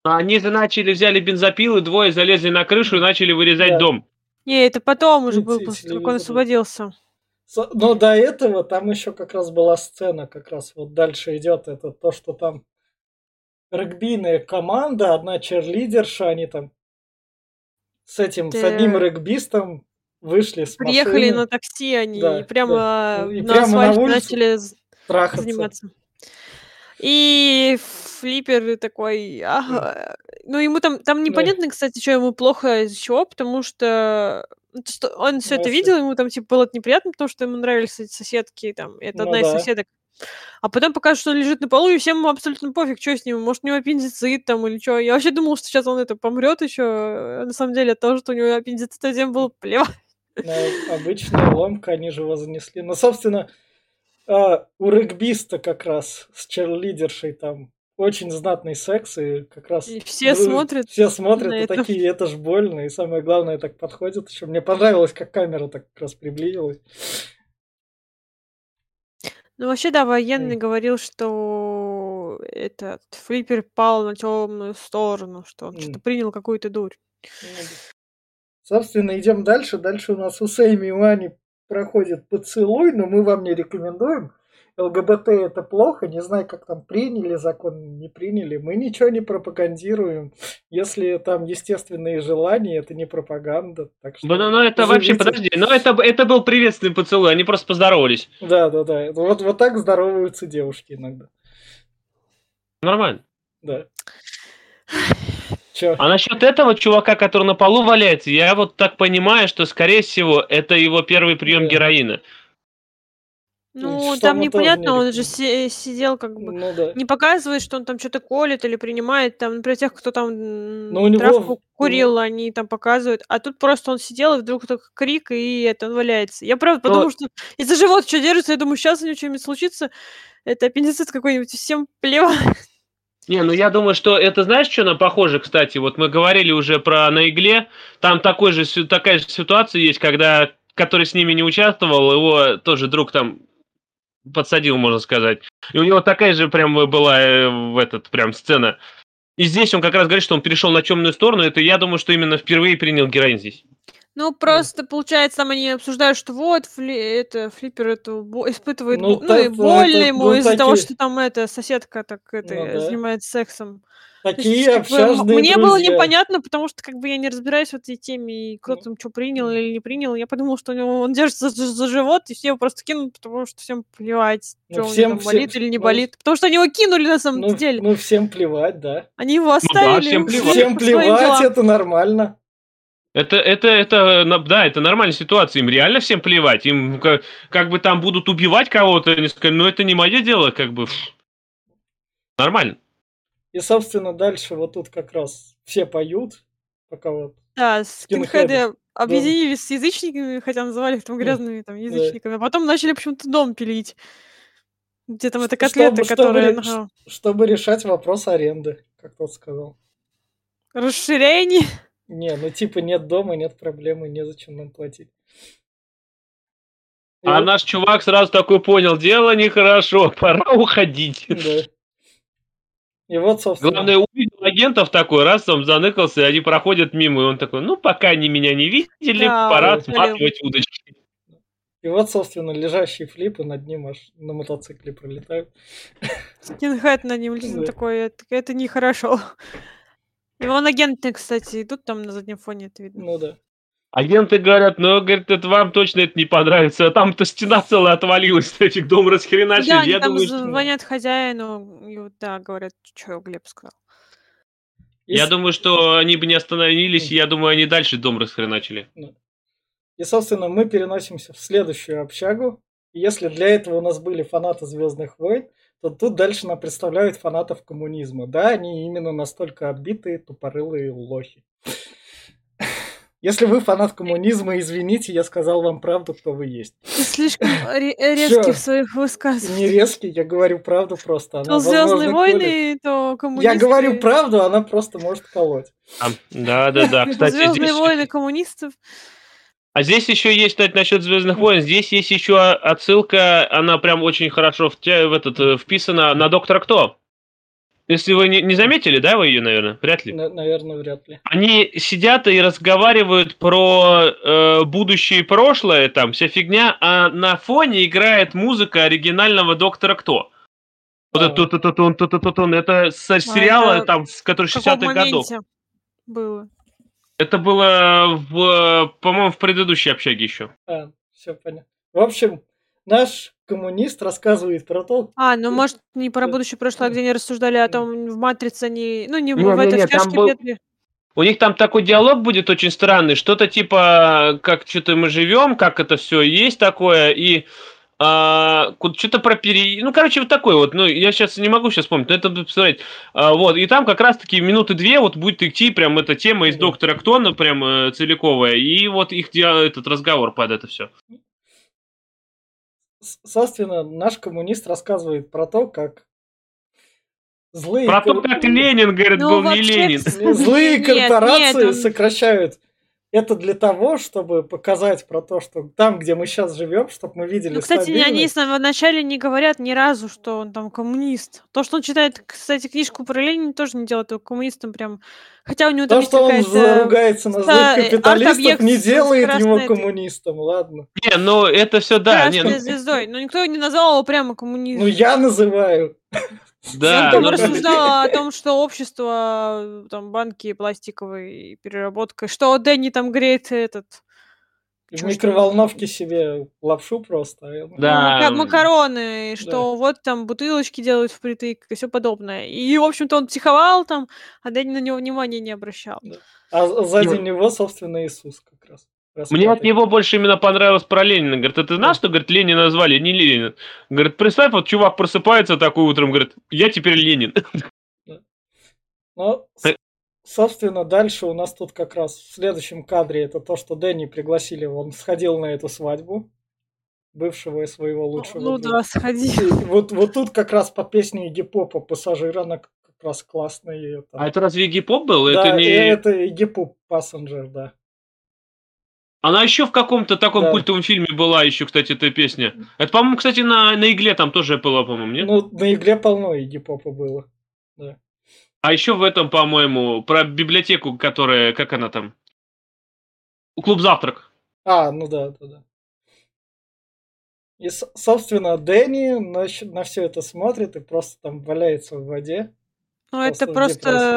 Они же начали, взяли бензопилы, двое залезли на крышу и начали вырезать Да. дом. Не, это потом уже И был, те- после того, как он освободился. Но до этого там еще как раз была сцена, как раз вот дальше идет это то, что там регбийная команда, одна черлидерша, они там с этим, с Ты- одним регбистом вышли с Приехали машины на такси, они Да, и прямо да. И на прямо на асфальте улицу начали трахаться. заниматься. И флиппер такой, ага. Ну, ему там, там непонятно, кстати, что ему плохо из-за чего, потому что ну, он все Ну, это видел, ему там, типа, было неприятно, потому что ему нравились эти соседки, там, это Ну одна из да. соседок. А потом покажут, что он лежит на полу, и всем абсолютно пофиг, что с ним, может, у него аппендицит там или что. Я вообще думала, что сейчас он это помрет еще. На самом деле, от того, что у него аппендицит, всем было плевать. На обычная ломка, они же его занесли. Но, собственно, а, у регбиста как раз с черлидершей там очень знатный секс, и как раз... И все дру- смотрят Все смотрят на и это. такие, это ж больно, и самое главное, так подходит еще. Мне понравилось, как камера так как раз приблизилась. Ну, вообще, да, военный М. говорил, что этот флиппер пал на темную сторону, что он что-то М. принял какую-то дурь. Ну, Собственно, идем дальше. Дальше у нас у Сэйми и Уани проходит поцелуй, но мы вам не рекомендуем. ЛГБТ это плохо, не знаю, как там приняли закон, не приняли. Мы ничего не пропагандируем. Если там естественные желания, это не пропаганда. Так что Ну, ну, ну, это вообще, живите. подожди, ну это, это был приветственный поцелуй, они просто поздоровались. Да, да, да. Вот, вот так здороваются девушки иногда. Нормально. Да. Чё? А насчет этого чувака, который на полу валяется, я вот так понимаю, что, скорее всего, это его первый прием Да. героина. Ну, что там непонятно, не он же си- сидел как бы... Ну да. Не показывает, что он там что-то колет или принимает, там, например, тех, кто там м, Ну, у него травку в- курил, они там показывают, а тут просто он сидел, и вдруг такой крик, и это, он валяется. Я правда Но- что из-за живот что держится, я думаю, сейчас у него что-нибудь случится, это аппендицит какой-нибудь, всем плевать. Не, ну я думаю, что это знаешь, что на похоже, кстати, вот мы говорили уже про на игле, там такой же, такая же ситуация есть, когда который с ними не участвовал, его тоже друг там подсадил, можно сказать. И у него такая же прям была э, в этот прям сцена. И здесь он как раз говорит, что он перешел на темную сторону. Это я думаю, что именно впервые принял героин здесь. Ну, просто, получается, там они обсуждают, что вот, фли- это, флиппер это бо- испытывает, Ну, ну, так, и это- боль это, ему ну, из-за того, такие- что там эта соседка так это Ну да. занимается сексом. То есть, Такие как бы, мне было друзья. непонятно, потому что как бы я не разбираюсь в этой теме, и кто Ну. там что принял или не принял. Я подумала, что у него он держится за, за живот, и все его просто кинут, потому что всем плевать, Ну, что у него всем- там всем- болит или не ну, болит. Потому что они его кинули на самом Ну, деле. ну, всем плевать, да. Они его оставили. всем плевать. ушли Всем по своим плевать, это нормально. Это, это, это, да, это нормальная ситуация. Им реально всем плевать. Им как, как бы там будут убивать кого-то, они скажут, ну это не мое дело, как бы. Нормально. И, собственно, дальше вот тут как раз все поют, пока вот Да, Скинхеды. объединились с язычниками, хотя называли их там Да. грязными там, язычниками, а потом начали почему-то дом пилить. Где там эта Чтобы- котлета, чтобы которая... ре- ага, чтобы решать вопрос аренды, как тот сказал. Расширение. Не, ну типа нет дома, нет проблемы, незачем нам платить. И А вот- наш чувак сразу такой понял, дело нехорошо, пора уходить. Да. И вот, собственно, Главное, увидел агентов такой, раз там заныкался, и они проходят мимо, и он такой, ну, пока они меня не видели, Да, пора он сматывать удочки. и вот, собственно, лежащий флип, и над ним аж на мотоцикле пролетают. Скинхед на нем лежит Да. такой, это, это нехорошо. Его агенты, кстати, идут там на заднем фоне, это видно. Ну да. Агенты говорят, ну, говорит, это вам точно это не понравится, а там-то стена целая отвалилась, этих дом расхреначили. да, они Я там думаю, что... звонят хозяину, и вот, да, говорят, что Глеб сказал. И, Я с- думаю, что они бы не остановились, и я думаю, они дальше дом расхреначили. и, собственно, мы переносимся в следующую общагу. И если для этого у нас были фанаты Звездных войн, то тут дальше нам представляют фанатов коммунизма. Да, они именно настолько отбитые, тупорылые лохи. Если вы фанат коммунизма, извините, я сказал вам правду, кто вы есть. Ты слишком ре- резкий в своих высказываниях. Не резкий, я говорю правду просто. Она, То Звездные войны, то Я коммунисты. говорю правду, она просто может колоть. Да, да, да. Кстати, Звездные здесь... войны коммунистов. А здесь еще есть, кстати, насчет Звездных войн. Здесь есть еще отсылка, она прям очень хорошо втя- в этот, э, вписана на Доктора Кто. Если вы не, не заметили, да, вы ее, наверное? Вряд ли. На- наверное, вряд ли. Они сидят и разговаривают про э, будущее и прошлое, там вся фигня, а на фоне играет музыка оригинального Доктора Кто. Вот А. это ту-ту-ту-тун, ту-ту-ту-тун. Это с сериала, это там, с который В каком 60-х годов. моменте было? Это было, в, по-моему, в предыдущей общаге еще. А, все понятно. В общем, наш коммунист рассказывает про то, А, ну может не про будущее прошлое, где они рассуждали о том, в Матрице они... Ну, не в этой в там чашке был- Петри. У них там такой диалог будет очень странный, что-то типа, как что-то мы живем, как это все есть такое, и а, что-то про пере... Ну, короче, вот такой вот, ну, я сейчас не могу сейчас вспомнить, но это надо посмотреть. А, вот, и там как раз-таки минуты две вот будет идти прям эта тема из. Доктора Ктона, прям э, целиковая, и вот их диа- этот разговор под это все. Собственно, наш коммунист рассказывает про то, как злые, Про то, как Ленин, говорит, Ну, был не Ленин. злые нет, корпорации нет, он- сокращают это для того, чтобы показать про то, что там, где мы сейчас живем, чтобы мы видели Ну, кстати, они с самого начала не говорят ни разу, что он там коммунист. То, что он читает, кстати, книжку про Ленина, тоже не делает его коммунистом прям. Хотя у него То, там есть что он какая-то... ругается на злых капиталистов, не делает его красной этой- коммунистом, ладно. Не, ну это все да, не, красной ну, звездой. Но никто не назвал его прямо коммунистом. Ну, я называю. Да, он там ну, рассуждал о том, что общество, там, банки пластиковые, переработка, что Дэнни там греет этот... В микроволновке себе лапшу просто. Да. ну, м. макароны, что вот там бутылочки делают впритык и все подобное. И, в общем-то, он психовал там, а Дэнни на него внимания не обращал. А сзади И- него, собственно, Иисус как раз. Мне от него больше именно понравилось про Ленина. Говорит, а ты знаешь, что, говорит, Ленина назвали, не Ленин? Говорит, представь, вот чувак просыпается такой утром, говорит, я теперь Ленин. Ну, собственно, дальше у нас тут как раз в следующем кадре это то, что Дэнни пригласили, он сходил на эту свадьбу бывшего и своего лучшего Ну друга. да, сходи. Вот, вот тут как раз по песне Игги Попа «Пассажир», она как раз классная. там. А это разве гип-поп был? да, это не... это Игги Поп «Пассенджер», да. Она еще в каком-то таком Да. культовом фильме была еще, кстати, эта песня. Это, по-моему, кстати, на, на игле там тоже была, по-моему, нет? Ну, на игле полно Игги Попа было. А еще в этом, по-моему, про библиотеку, которая, как она там? Клуб завтрак. А, ну да, да, да. И, собственно, Дэнни на, все это смотрит и просто там валяется в воде. Ну, это Просто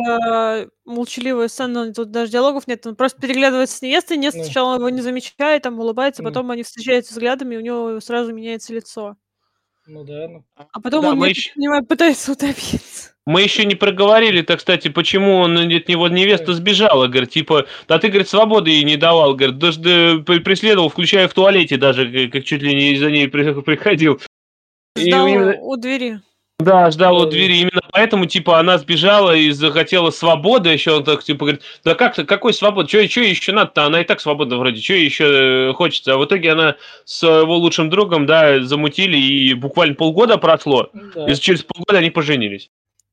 э, молчаливая сцена, тут даже диалогов нет. Он просто переглядывается с невестой, не Ну. сначала его не замечает, там улыбается, Ну. потом они встречаются взглядами, и у него сразу меняется лицо. Ну да, ну. А потом Да, он, я понимаю, пытается утопиться. Мы еще не проговорили, так, кстати, почему он от него невеста сбежала, говорит, типа, да ты, говорит, свободы ей не давал, говорит, даже преследовал, включая в туалете даже, как- чуть ли не за ней при- приходил. И Ждал именно- у двери. Да, ждал у двери. Именно поэтому, типа, она сбежала и захотела свободы. Еще он так, типа, говорит, да как то какой свободы? Что еще надо-то? Она и так свободна вроде. Что еще хочется? А в итоге она с его лучшим другом, да, замутили, и буквально полгода прошло. Да. И через полгода они поженились.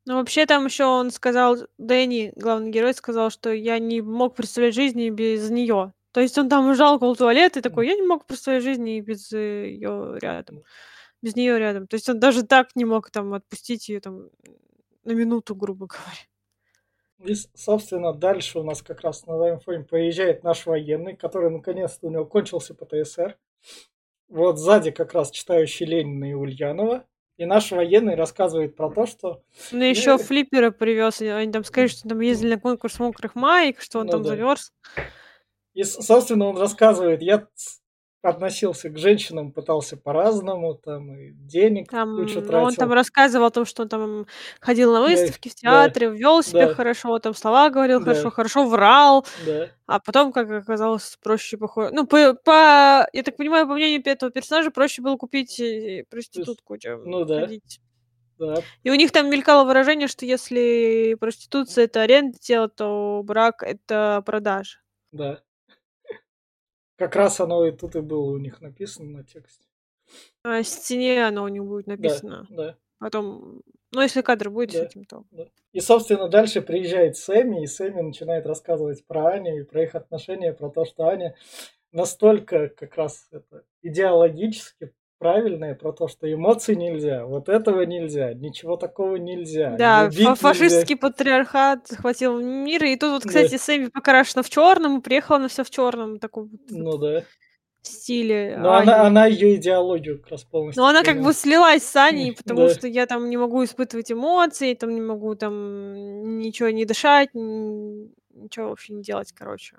Ну, вообще, там еще он сказал, Дэнни, главный герой, сказал, что я не мог представлять жизни без нее. То есть он там ждал около туалета и такой, я не мог представлять жизни без ее рядом. Без нее рядом. То есть он даже так не мог там отпустить ее там на минуту, грубо говоря. И, собственно, дальше у нас как раз на фоне приезжает наш военный, который наконец-то у него кончился ПТСР. Вот сзади как раз читающий Ленина и Ульянова. И наш военный рассказывает про то, что... Ну, еще флиппера привез. Они там сказали, что там ездили на конкурс мокрых маек, что он Ну там да. замерз. И, собственно, он рассказывает, я относился к женщинам, пытался по-разному, там, и денег Там, кучу ну, тратил. он там рассказывал о том, что он там ходил на Да, выставки в да, театре, вел себя да. хорошо, там слова говорил Да. хорошо, хорошо врал. Да, А потом, как оказалось, проще похоже. Ну, по, по- я так понимаю, по мнению этого персонажа, проще было купить э, проститутку, чем ну да. ходить. да, И у них там мелькало выражение, что если проституция это аренда тела, то брак это продажа. да. Как раз оно и тут и было у них написано на тексте. На стене оно у них будет Да, написано. да. Потом, ну, если кадр будет с Да. этим, то. И, собственно, дальше приезжает Сэмми, и Сэмми начинает рассказывать про Аню и про их отношения, про то, что Аня настолько как раз это идеологически правильная, про то, что эмоций нельзя, вот этого нельзя, ничего такого нельзя. Да, любить фа- нельзя. фашистский патриархат захватил мир. И тут вот, Да. кстати, Сэмми покрашена в черном, приехала на все в черном, такой вот Ну да. стиле Но она, Ани. она ее идеологию как раз полностью Но она как бы слилась с Аней, потому Да. что я там не могу испытывать эмоции, там не могу там ничего не дышать, ничего вообще не делать, короче.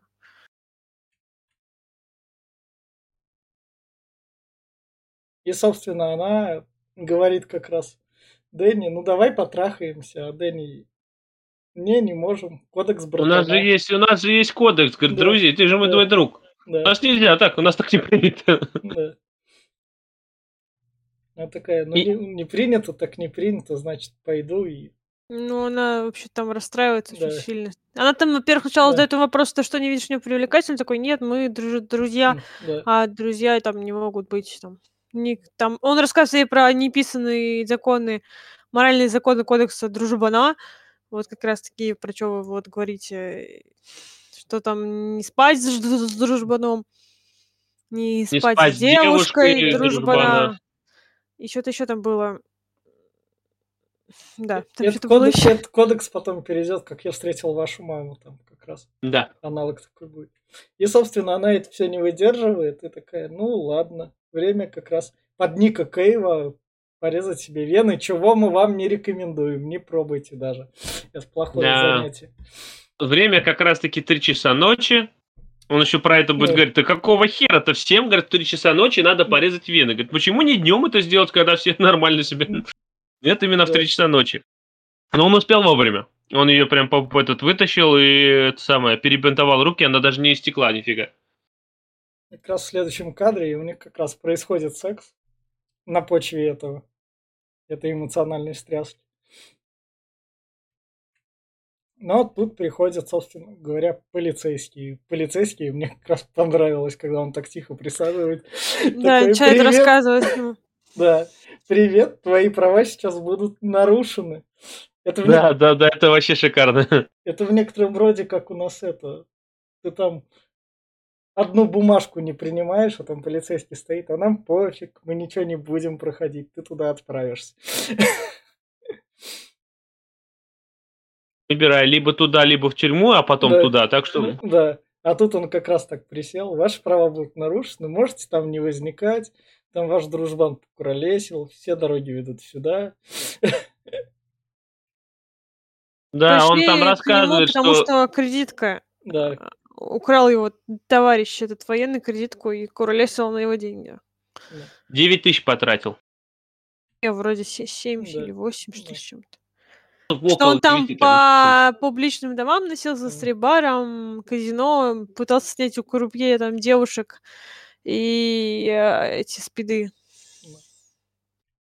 И, собственно, она говорит как раз Дэнни, ну давай потрахаемся, а Дэнни, не, не можем, кодекс У нас же братана. есть, у нас же есть кодекс, говорит, Да, друзья, ты же мой да. твой друг. У Да, нас нельзя так, у нас так не принято. да. Она такая, ну И- не, не принято, так не принято, значит, пойду и... Ну, она вообще там расстраивается Да. очень сильно. Она там, во-первых, сначала Да. задает вопрос, ты что, не видишь в нее привлекательность? Он такой, нет, мы друж- друзья, Да, а друзья там не могут быть там. Не- там он рассказывает ей про неписанные законы, моральные законы кодекса дружбана. Вот как раз таки, про что вы вот говорите, что там не спать с, с дружбаном, не Не спать, спать с девушкой, девушкой дружбана. дружбана. И что-то еще там было. Да, там этот что-то было кодекс, еще. этот кодекс потом перейдет, как я встретил вашу маму, там как раз Да. аналог такой будет. И, собственно, она это все не выдерживает и такая, ну ладно, время как раз под Ника Кейва порезать себе вены, чего мы вам не рекомендуем, не пробуйте даже. Это плохое Да. занятие. Время как раз-таки 3 часа ночи. Он еще про это будет Да. говорить, да какого хера-то всем, говорит, в 3 часа ночи надо порезать вены. Говорит, почему не днем это сделать, когда все нормально себе... Нет, именно в Да. 3 часа ночи. Но он успел вовремя. Он ее прям по, по этот вытащил и это самое, перебинтовал руки, она даже не истекла нифига. Как раз в следующем кадре у них как раз происходит секс на почве этого, этой эмоциональной встряски. Но тут приходят, собственно говоря, полицейские. Полицейские мне как раз понравилось, когда он так тихо присаживает. Да, «Привет». рассказывать ему. Да, привет, твои права сейчас будут нарушены. Это Да, да, да, это вообще шикарно. это в некотором роде, как у нас это, ты там одну бумажку не принимаешь, а там полицейский стоит, а нам пофиг, мы ничего не будем проходить, ты туда отправишься. Выбирай либо туда, либо в тюрьму, а потом Да. туда. Так что Ну, Да, а тут он как раз так присел, ваши права будут нарушены, можете там не возникать, там ваш дружбан покуролесил, все дороги ведут сюда. да, он Пришли там к нему, рассказывает, потому что... что кредитка. Да, Украл его товарищ этот военный кредитку и куролесил на его деньги. 9 тысяч потратил. Я вроде 7 Да. или 8, что Да. с чем-то. Около Что он там 9, там, по публичным домам носился с Мгм. трибаром, казино, пытался снять у крупье там девушек и э, эти спиды.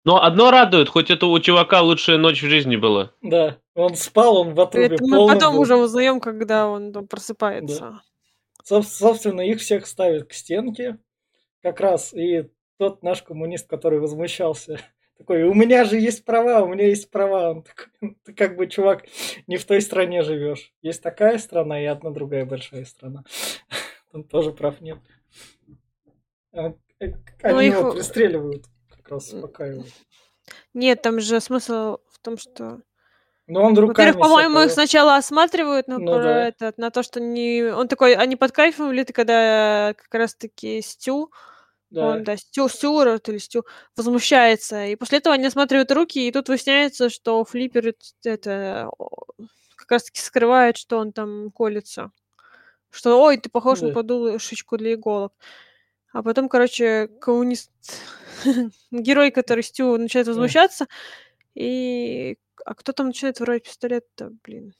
Но одно радует, хоть это у чувака лучшая ночь в жизни была. да, он спал, он в отрубе Это мы потом был. уже узнаем, когда он там просыпается. Соб- Собственно, их всех ставят к стенке, как раз, и тот наш коммунист, который возмущался, такой, у меня же есть права, у меня есть права. Он такой, ты как бы, чувак, не в той стране живешь. Есть такая страна и одна другая большая страна. Там тоже прав нет. А, э, Ну, Они его пристреливают, как раз успокаивают. Нет, там же смысл в том, что... Но он руками Во-первых, по-моему, их сначала осматривают на, Ну про да. этот, на то, что не... Он такой, они под кайфом или ты когда как раз-таки Стю, Да, он, да, Стю, Стюарт или Стю возмущается. И после этого они осматривают руки, и тут выясняется, что Флиппер это- как раз-таки скрывает, что он там колется. Что, ой, ты похож на Да. подушечку для иголок. А потом, короче, коммунист, герой, который Стю, начинает Да. И... А кто там начинает воровать пистолет-то, блин?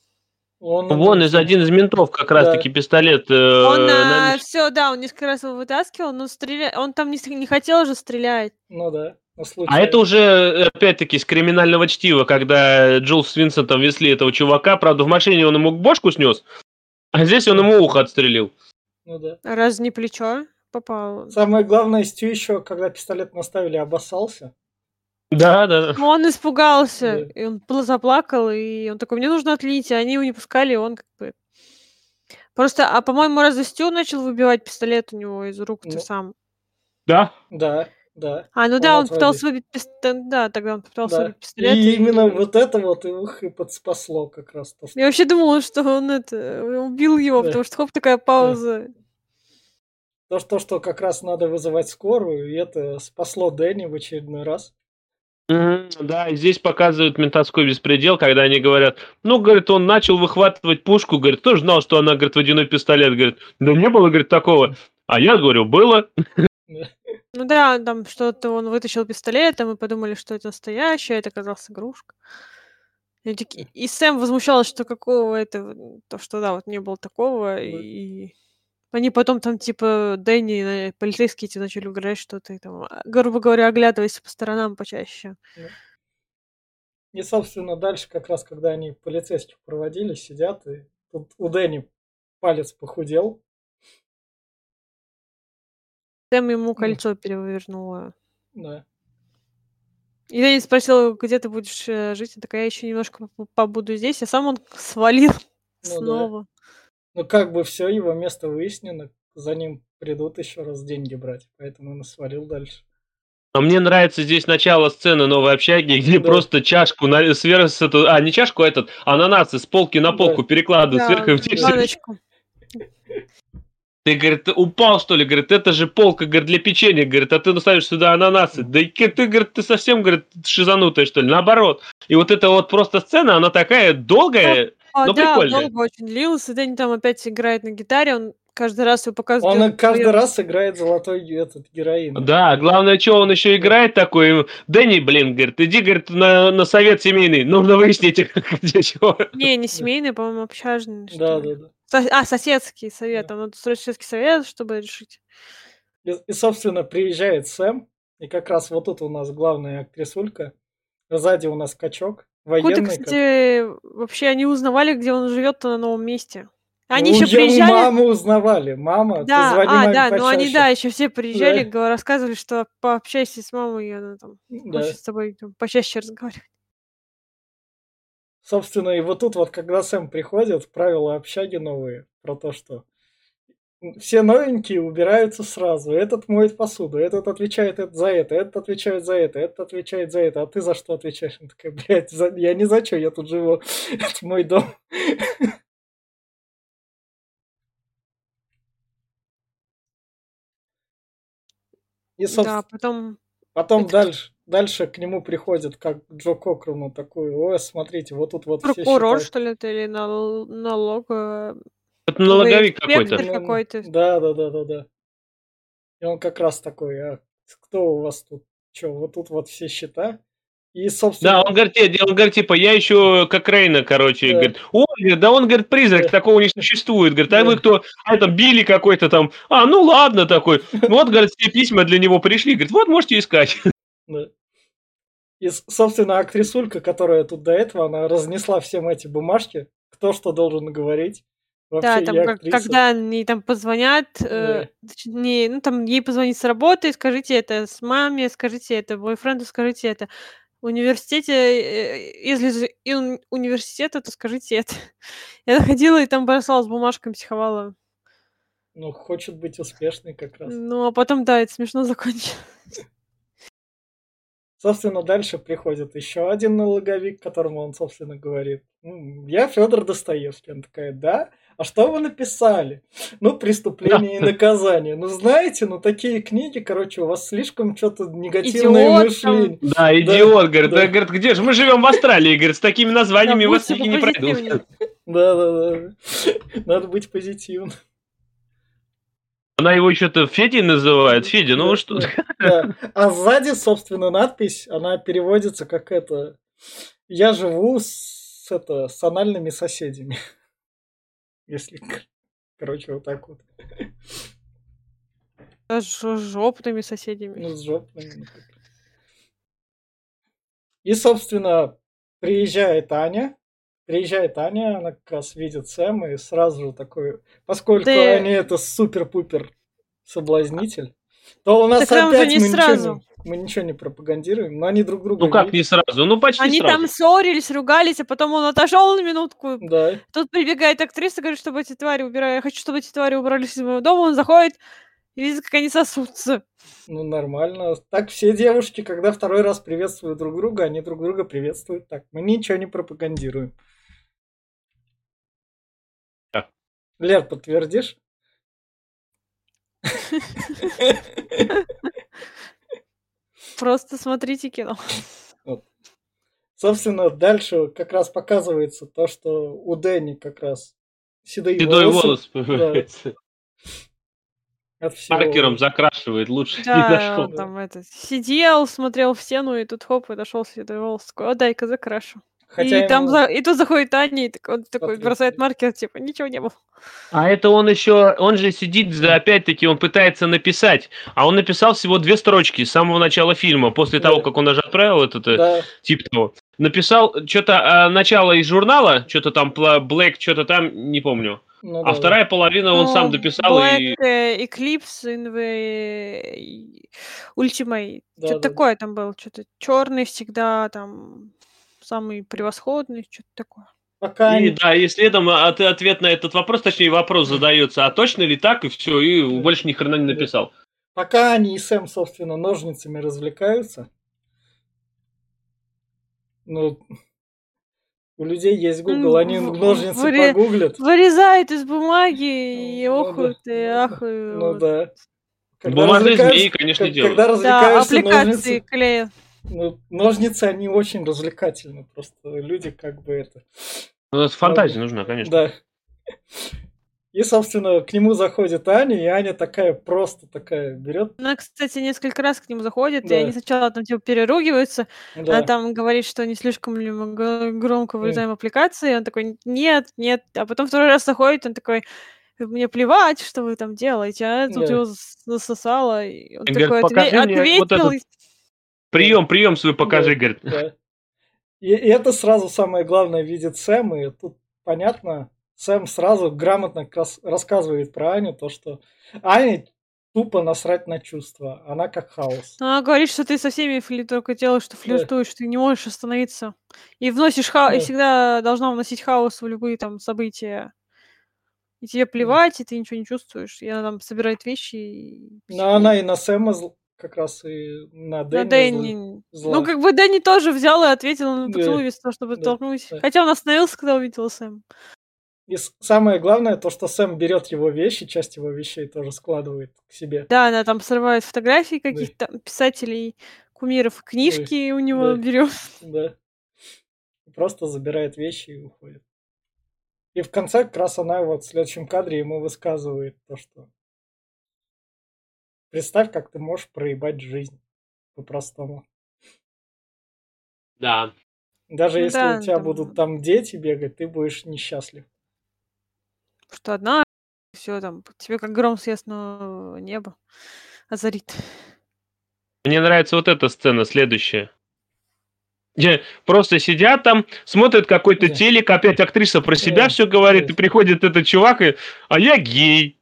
он Вон из один из ментов как раз-таки пистолет. э, Он, на- все, да, он несколько раз его вытаскивал, но стреля... он там не, не хотел же стрелять. Ну да, на случай. А это уже, э, опять-таки, с криминального чтива, когда Джул с Винсентом везли этого чувака. Правда, в машине он ему бошку снес, а здесь он ему ухо отстрелил. Ну да. А Раз не плечо попало. Самое главное, Стю еще, когда пистолет наставили, обоссался. Да, да. Ну, Он испугался, Да. и он пла- заплакал, и он такой, мне нужно отлить, и они его не пускали, и он как бы... Просто, а по-моему, разве Стю начал выбивать пистолет у него из рук-то Ну, сам? Да. Да, да. А, ну он да, он пытался выбить пистолет, да, тогда он пытался да. выбить пистолет. И именно вот это вот их и подспасло как раз. То, что- Я вообще думала, что он это убил его, Да. потому что хоп, такая пауза. То, что, что как раз надо вызывать скорую, и это спасло Дэнни в очередной раз. Да, здесь показывают ментовской беспредел, когда они говорят, ну, говорит, он начал выхватывать пушку, говорит, кто знал, что она, говорит, водяной пистолет, говорит, да не было, говорит, такого. А я говорю, было. Ну да, там что-то он вытащил пистолет, а мы подумали, что это настоящее, а это оказалась игрушка. И, таки... и Сэм возмущалась, что какого это, то, что да, вот не было такого, и они потом там, типа, Дэнни, полицейские эти начали угрожать, что ты там, а, грубо говоря, оглядывайся по сторонам почаще. И, собственно, дальше как раз, когда они полицейских проводили, сидят, и тут у Дэнни палец похудел. Сэм ему кольцо перевернуло. Да. И Дэнни спросил, где ты будешь э, жить? Я такая, я еще немножко побуду здесь, а сам он свалил ну, снова. Да. Ну, как бы все, его место выяснено, за ним придут еще раз деньги брать, поэтому он свалил дальше. А мне нравится здесь начало сцены новой общаги, где да. просто чашку на, сверху, а не чашку, а этот ананасы с полки на полку да. перекладывают да, сверху. Баночку. Ты, говорит, упал, что ли? Говорит, это же полка, говорит, для печенья, говорит, а ты ставишь сюда ананасы. Да ты, говорит, ты совсем, говорит, шизанутая, что ли? Наоборот. И вот эта вот просто сцена, она такая долгая, а, но да, прикольная. долго очень длился. Дэнни там опять играет на гитаре, он каждый раз его показывает. Он каждый поет. раз играет золотой этот героин. Да, главное, что он еще играет такой. Дэнни, блин, говорит, иди, говорит, на, на совет семейный. Нужно выяснить, где чего. Не, не семейный, по-моему, общажный. Да, да, да. А, соседский совет. Да. Там надо строить соседский совет, чтобы решить. И, и, собственно, приезжает Сэм, и как раз вот тут у нас главная актрисулька. Сзади у нас качок. Военный. Куда, кстати, как... вообще они узнавали, где он живет-то на новом месте. Они ну, еще приезжали. Маму узнавали. Мама, да, а, маме да, почаще. ну они, да, еще все приезжали, да. рассказывали, что пообщайся с мамой, и она там да. хочет с тобой там, почаще разговаривать. Собственно, и вот тут вот, когда Сэм приходит, правила общаги новые про то, что все новенькие убираются сразу. Этот моет посуду, этот отвечает за это, этот отвечает за это, этот отвечает за это. А ты за что отвечаешь? Он такая, блядь, за... я не за что, я тут живу. Это мой дом. И, собственно, да, потом... Потом это... дальше, дальше к нему приходит, как Джо Кокрону, такой, ой, смотрите, вот тут вот Прокурор, что ли, или налог... Это налоговик какой-то. какой-то. Да, да, да, да, да. И он как раз такой, а кто у вас тут? Че, вот тут вот все счета? И, собственно... Да, он говорит, он говорит, типа, я еще как Рейна, короче, да. говорит, ой, да он, говорит, призрак, да. такого не существует, говорит, а да. вы кто, а это Билли какой-то там, а, ну ладно такой, вот, говорит, все письма для него пришли, говорит, вот, можете искать. Да. И, собственно, актрисулька, которая тут до этого, она разнесла всем эти бумажки, кто что должен говорить. Вообще, да, там, как, когда они там позвонят, э, не, ну там ей позвонить с работы, скажите это с маме, скажите это бойфренду, скажите это в университете, э, если из университета, то скажите это. Я ходила и там бросала с бумажками, психовала. Ну, хочет быть успешной как раз. Ну, а потом, да, это смешно закончилось. Собственно, дальше приходит еще один налоговик, которому он, собственно, говорит, я Федор Достоевский. Он такая, да? А что вы написали? Ну, преступление и наказание. Ну, знаете, ну, такие книги, короче, у вас слишком что-то негативное идиот, мышление. Да, идиот, да, говорит. Да. говорит, где же? Мы живем в Австралии, говорит, с такими названиями да, у вас книги не пройдут. Да, да, да. Надо быть позитивным. Она его что-то Федей называет. Федя, ну что? Да. А сзади, собственно, надпись, она переводится как это... Я живу с, это, с анальными соседями. Если, короче, вот так вот. С жопными соседями. Ну, с жопными. И, собственно, приезжает Аня, Приезжает Аня, она как раз видит Сэма и сразу же такой, поскольку да. Аня это супер-пупер соблазнитель, то у нас так опять мы, сразу. Ничего не, мы ничего не пропагандируем, но они друг друга... Ну как не сразу? Ну почти Они сразу. там ссорились, ругались, а потом он отошел на минутку. Да. Тут прибегает актриса, говорит, чтобы эти твари убирали. Я хочу, чтобы эти твари убрались из моего дома. Он заходит и видит, как они сосутся. Ну, нормально. Так все девушки, когда второй раз приветствуют друг друга, они друг друга приветствуют так. Мы ничего не пропагандируем. Лер, подтвердишь? Просто смотрите кино. Вот. Собственно, дальше как раз показывается то, что у Дэнни как раз седые Седой волосы. волос появляется. Маркером закрашивает, лучше не Да, нашел. он там это сидел, смотрел в стену, и тут хоп, и дошел седой волос. Такой, о, дай-ка закрашу. Хотя и, там ему- за- и тут заходит Аня, и так- он такой Смотри. бросает маркер, типа, ничего не было. А это он еще, он же сидит, за- опять-таки, он пытается написать, а он написал всего две строчки с самого начала фильма, после Да. того, как он уже отправил этот э, Да, тип того. Написал что-то начало из журнала, что-то там Black, что-то там, не помню. ну А да, вторая половина он Ну, сам дописал Black и... э, Eclipse in the Ultimate. Да, что-то да. такое там было. Что-то черный всегда, там, самый превосходный, что-то такое. Пока И да, и следом а, ты ответ на этот вопрос, точнее вопрос задается, а точно ли так, и все, и больше ни хрена не написал. Пока они и Сэм, собственно, ножницами развлекаются. Ну, у людей есть Google, М, они в- ножницы вари- погуглят. Вырезает из бумаги и Ну да, охают, и ну да, ахают. Ну да. Бумажные развлекаешься- змеи, конечно, как- делают. Когда Да, аппликации ножницы, клеят. Ну, ножницы, они очень развлекательны. Просто люди как бы это... Ну, это фантазия нужна, конечно. Да. И, собственно, к нему заходит Аня, и Аня такая просто такая берет. Она, кстати, несколько раз к нему заходит, и Да. они сначала там типа переругиваются, Да. Она там говорит, что не слишком ли мы г- громко вырезаем аппликации. Он такой, нет, нет. А потом второй раз заходит, он такой, мне плевать, что вы там делаете. А тут Да. его зас- засосало. И он И такой говорит, отве- «Покажи мне вот ответил. этот Прием, прием свой покажи, Да. говорит. Да. И, и это сразу самое главное видит Сэм, и тут понятно, Сэм сразу грамотно рассказывает про Аню, то, что Аня тупо насрать на чувства, она как хаос. Она говорит, что ты со всеми фли- только делаешь, что флиртуешь, ты не можешь остановиться. И вносишь хаос, и Да. всегда должна вносить хаос в любые там события. И тебе плевать, и ты ничего не чувствуешь. И она там собирает вещи. И... Но она и на Сэма зл- как раз и на На Дэнни зл- Дэнни. зла. Ну, как бы Дэнни тоже взял и ответил на Да, поцелуй вместо того, чтобы да, толкнуть. да. Хотя он остановился, когда увидел Сэм. И самое главное, то, что Сэм берет его вещи, часть его вещей тоже складывает к себе. Да, она там срывает фотографии каких-то там писателей, кумиров, книжки у него да. берет. Да. Просто забирает вещи и уходит. И в конце как раз она вот в следующем кадре ему высказывает то, что представь, как ты можешь проебать жизнь по-простому. Да. Даже Ну если да, у тебя там- будут там дети бегать, ты будешь несчастлив. Что одна, все там, тебе как гром с ясного неба озарит. Мне нравится вот эта сцена, следующая. Где просто сидят там, смотрят какой-то Да. телек, опять актриса про себя Да, все говорит, да. и приходит этот чувак, и, а я гей.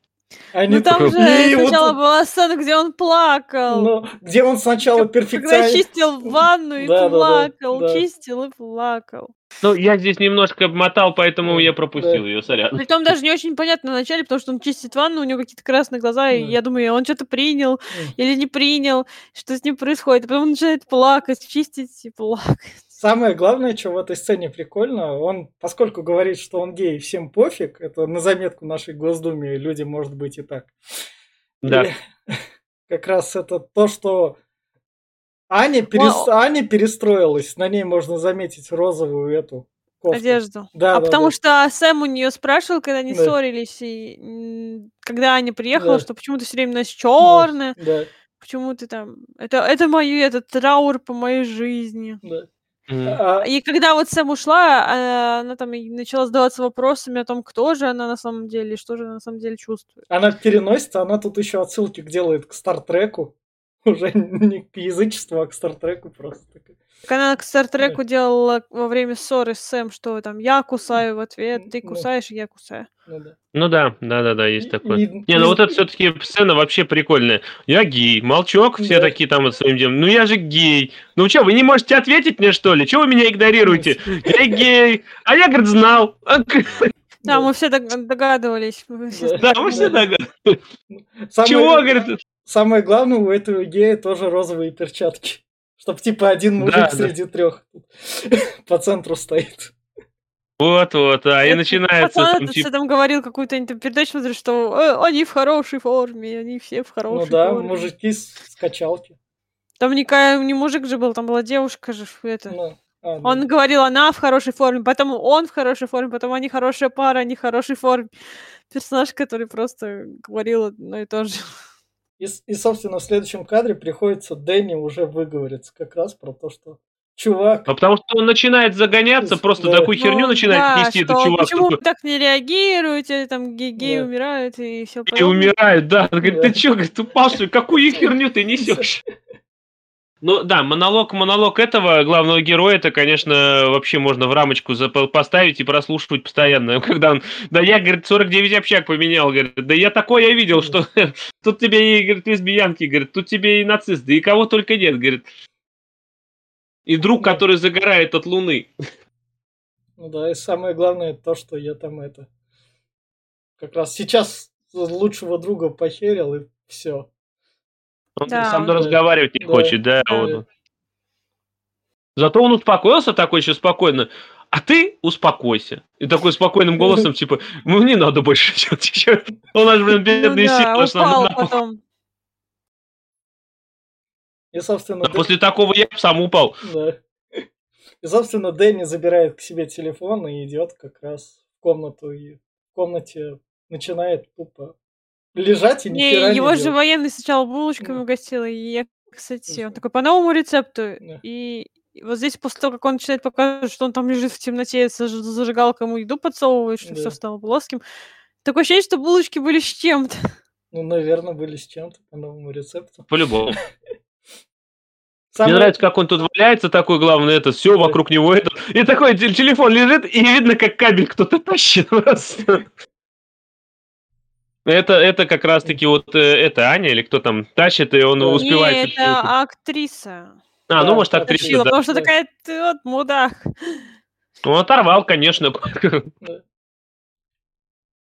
Они Ну там такие, же «Не, вот сначала тут- была сцена, где он плакал. ну, где он сначала Когда перфекционист. чистил ванну и Да, да, да, плакал, да. чистил и плакал. Ну, я здесь немножко обмотал, поэтому Да, я пропустил да. ее, сорян. Притом даже не очень понятно вначале, потому что он чистит ванну, у него какие-то красные глаза, и Да. я думаю, он что-то принял М. или не принял, что с ним происходит. А потом он начинает плакать, чистить и плакать. Самое главное, что в этой сцене прикольно, он, поскольку говорит, что он гей, всем пофиг, это на заметку нашей Госдуме, люди, может быть, и так. Да. И как раз это то, что Аня, перес- Аня перестроилась, на ней можно заметить розовую эту кофту. Одежду. Да, а да, потому да. что Сэм у нее спрашивал, когда они Да. ссорились, и когда Аня приехала, Да. что почему ты все время носишь черное, Да, почему ты там. Это, это мой этот траур по моей жизни. да. А, И когда вот Сэм ушла, а, она там начала задаваться вопросами о том, кто же она на самом деле, что же она на самом деле чувствует. она переносится, она тут еще отсылки делает к Стартреку. Уже не к язычеству, а к Стартреку просто. Так она к Стартреку делала во время ссоры с Сэм, что там я кусаю в ответ, ты Ну. кусаешь, я кусаю. Ну да. Ну да, да, да, да, есть И- такое. и- Не, ну и- вот это все-таки сцена вообще прикольная. Я гей, молчок, все Да. такие там вот своим делом. Ну я же гей. Ну что, вы не можете ответить мне, что ли? Чего вы меня игнорируете? Я гей. А я, говорит, знал. Да, мы все дог- догадывались. мы все Да. Да, вы все догадываетесь. Самое- Чего, говорит? Самое главное, у этого гея тоже розовые перчатки. Чтоб типа один мужик Да, да. среди трех по центру стоит. Вот-вот, а и начинается пацан там типа... там говорил какую-то передачу, смотрю, что «Э, они в хорошей форме, они все в Ну хорошей да, форме. мужики с с качалки. Там никакая, не мужик же был, там была девушка же. Это. Ну, а, ну, Он говорил, она в хорошей форме, потом он в хорошей форме, потом они хорошая пара, они в хорошей форме. Персонаж, который просто говорил одно и то же. И, с- и, собственно, в следующем кадре приходится Дэнни уже выговориться как раз про то, что чувак, А потому что он начинает загоняться, просто Да. такую херню Ну начинает да, нести этот что чувак, Почему такой, вы так не реагируете, там ге- геи Да. умирают и все и умирает, да. Он говорит, Да. ты чё, говорит, ты упал, что ли? Какую херню ты несешь? Ну да, монолог, монолог этого главного героя, это, конечно, вообще можно в рамочку поставить и прослушивать постоянно. Когда он, да я, говорит, 49 общак поменял, говорит, да я такое видел, что тут тебе и, говорит, лесбиянки, говорит, тут тебе и нацисты, и кого только нет, говорит. И друг, который загорает от луны. ну да, и самое главное то, что я там это, как раз сейчас лучшего друга похерил и все. Он Да, со мной он- разговаривать не Да. хочет, да. Да. вот он. Зато он успокоился такой еще спокойно. А ты успокойся. И такой спокойным голосом, типа, ну не надо больше делать еще. Он аж, блин, Ну бедный да, сел, потом. И, собственно, А После такого я сам упал. да. И, собственно, Дэнни забирает к себе телефон и идет как раз в комнату. И в комнате начинает тупо лежать и Не, хера не его же делать. военный сначала булочками Да. угостил, и я, кстати, он такой по новому рецепту. Да. И вот здесь после того, как он начинает показывать, что он там лежит в темноте, с заж- зажигалкой ему еду подсовывает, что Да. все стало плоским. Такое ощущение, что булочки были с чем-то. Ну, наверное, были с чем-то по новому рецепту. По-любому. Самое- Мне нравится, как он тут валяется, такой главный, это все вокруг него это. И такой те- телефон лежит, и видно, как кабель кто-то тащит просто. Это, это как раз-таки вот э, это Аня или кто там тащит, и он успевает. Не, чуть-чуть. это актриса. А, ну Да, может да, актриса, Тащила, да. потому что такая, ты вот мудак. Ну, оторвал, конечно.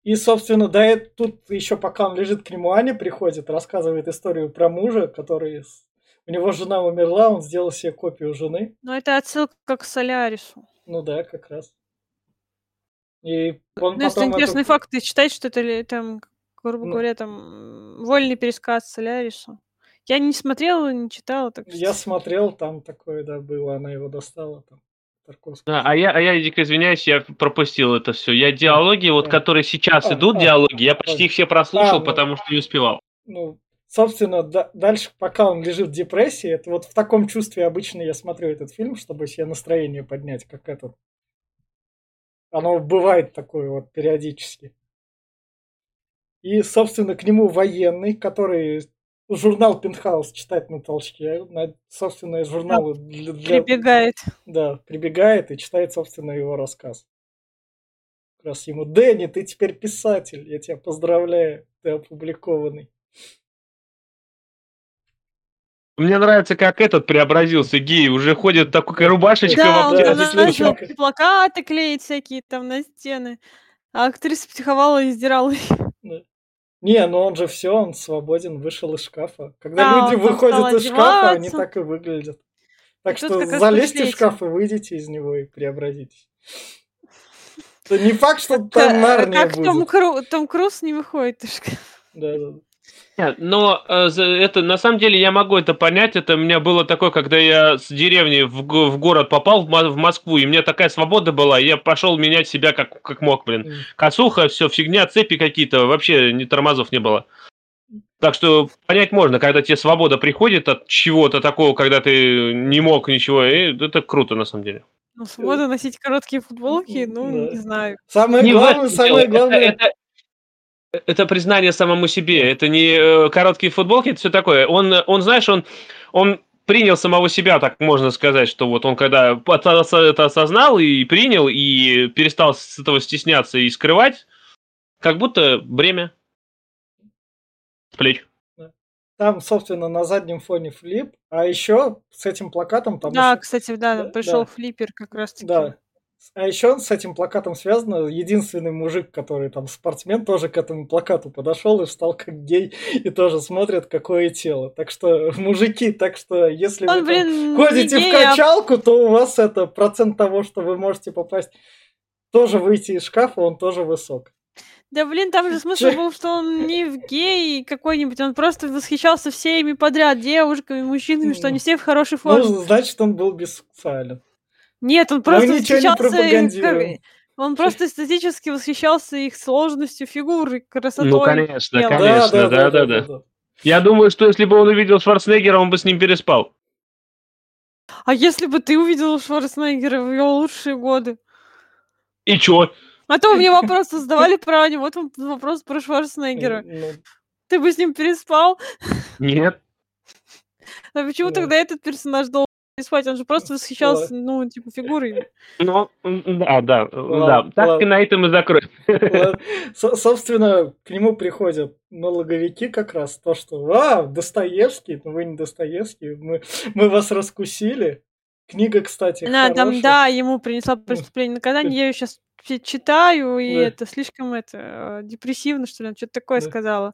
И, собственно, да, и тут еще пока он лежит к нему, Аня приходит, рассказывает историю про мужа, который... У него жена умерла, он сделал себе копию жены. Но это отсылка к Солярису. Ну да, как раз. И он Ну, потом интересный эту- факт, ты читаешь, что это ли- там, грубо Ну. говоря, там вольный пересказ Солярису. Я не смотрела, не читала, так Я что... смотрел, там такое, да, было, она его достала, там. Да, а я, а я дико извиняюсь, я пропустил это все. Я диалоги, вот А. которые сейчас А, идут, а, диалоги, я а. почти их все прослушал, А, ну. потому что не успевал. Ну, собственно, да- дальше, пока он лежит в депрессии, это вот в таком чувстве обычно я смотрю этот фильм, чтобы себе настроение поднять, как этот. Оно бывает такое вот периодически. И, собственно, к нему военный, который журнал Пентхаус читает на толчке, на, собственно, журналы для, для- Прибегает. да, прибегает и читает, собственно, его рассказ. Как раз ему, Дэнни, ты теперь писатель, я тебя поздравляю, ты опубликованный. Мне нравится, как этот преобразился гей, уже ходит такой рубашечка Да, в он да, начал плакаты клеить всякие там на стены. А актриса психовала и издирала их. Не, ну он же все, он свободен, вышел из шкафа. Когда Да, люди выходят из шкафа, они так и выглядят. Так И что залезьте в шкаф и выйдите из него и преобразитесь. Это не факт, что там Нарния Том, будет. Кру- Том Круз не выходит из шкафа. Да, да, Но э, это на самом деле я могу это понять. Это у меня было такое, когда я с деревни в, в город попал в, Мо- в Москву, и у меня такая свобода была, и я пошел менять себя как, как мог, блин. Косуха, все, фигня, цепи какие-то, вообще ни тормозов не было. Так что понять можно, когда тебе свобода приходит от чего-то такого, когда ты не мог ничего, и это круто на самом деле. Ну, свобода носить короткие футболки, ну, Да. не знаю. Самое Не главное, самое дело. Главное, Это, это признание самому себе. Это не э, короткие футболки, это все такое. Он, он, знаешь, он, он принял самого себя, так можно сказать, что вот он когда это осознал и принял, и перестал с этого стесняться и скрывать, как будто бремя плеч. там, собственно, на заднем фоне флип, а еще с этим плакатом там... Да, еще- кстати, да, Да, пришел да. флиппер как раз таки. Да. А еще с этим плакатом связано единственный мужик, который там спортсмен, тоже к этому плакату подошел и встал как гей и тоже смотрит, какое тело. Так что, мужики, так что если вы Он, там блин, ходите в а качалку, то у вас это процент того, что вы можете попасть тоже выйти из шкафа, он тоже высок. Да блин, там же смысл был, что он не в гей какой-нибудь, он просто восхищался всеми подряд, девушками, мужчинами, что они все в хорошей форме. Ну, значит, он был бессексуален. Нет, он просто Мы ничего не восхищался... их-. Он просто эстетически восхищался их сложностью фигуры, красотой. Ну, конечно, тела. конечно, да-да-да. Я думаю, что если бы он увидел Шварценеггера, он бы с ним переспал. А если бы ты увидел Шварценеггера в его лучшие годы? И чё? А то мне вопрос задавали про него, вот вам вопрос про Шварценеггера. Ну, Ты бы с ним переспал? Нет. А почему Да. тогда этот персонаж должен переспать? Он же просто восхищался, ну, типа, фигурой. Ну, м, да, да, да. Ладно, Так и ладно. на этом и закроем. Собственно, к нему приходят налоговики как раз. То, что «А, Достоевский, ну вы не Достоевский, мы, мы вас раскусили». Книга, кстати, Да, там, да, ему принесла преступление наказание. Я ее сейчас читаю, и Да. это слишком это э, депрессивно, что ли, что-то такое Да. сказала.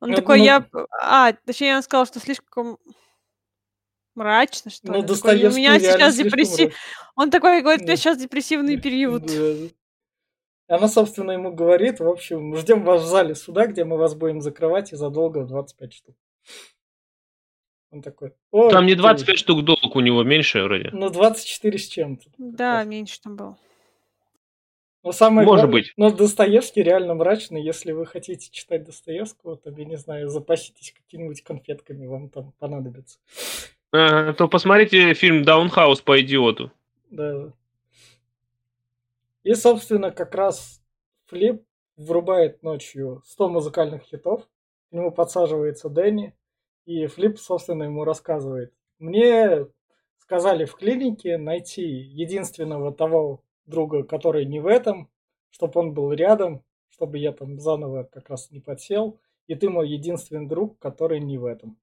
Он Ну, такой, ну- я... А, точнее, он сказал, что слишком мрачно, что Ну, ли. Такой, у меня сейчас депрессив... Он такой говорит, у меня сейчас депрессивный период. Да. Она, собственно, ему говорит, в общем, ждем вас в зале суда, где мы вас будем закрывать и задолго в 25 штук. Он такой, «О, Там не окей». 25 штук долг у него, меньше вроде. Ну, 24 с чем-то. Да, меньше там было. Но самое Может главное- быть. Но Достоевский реально мрачный. Если вы хотите читать Достоевского, то, я не знаю, запаситесь какими-нибудь конфетками, вам там понадобится. Ага, то посмотрите фильм «Даунхаус по идиоту». Да. И, собственно, как раз Флип врубает ночью 100 музыкальных хитов. К нему подсаживается Дэнни. И Флип, собственно, ему рассказывает. Мне сказали в клинике найти единственного того друга, который не в этом, чтобы он был рядом, чтобы я там заново как раз не подсел. И ты мой единственный друг, который не в этом.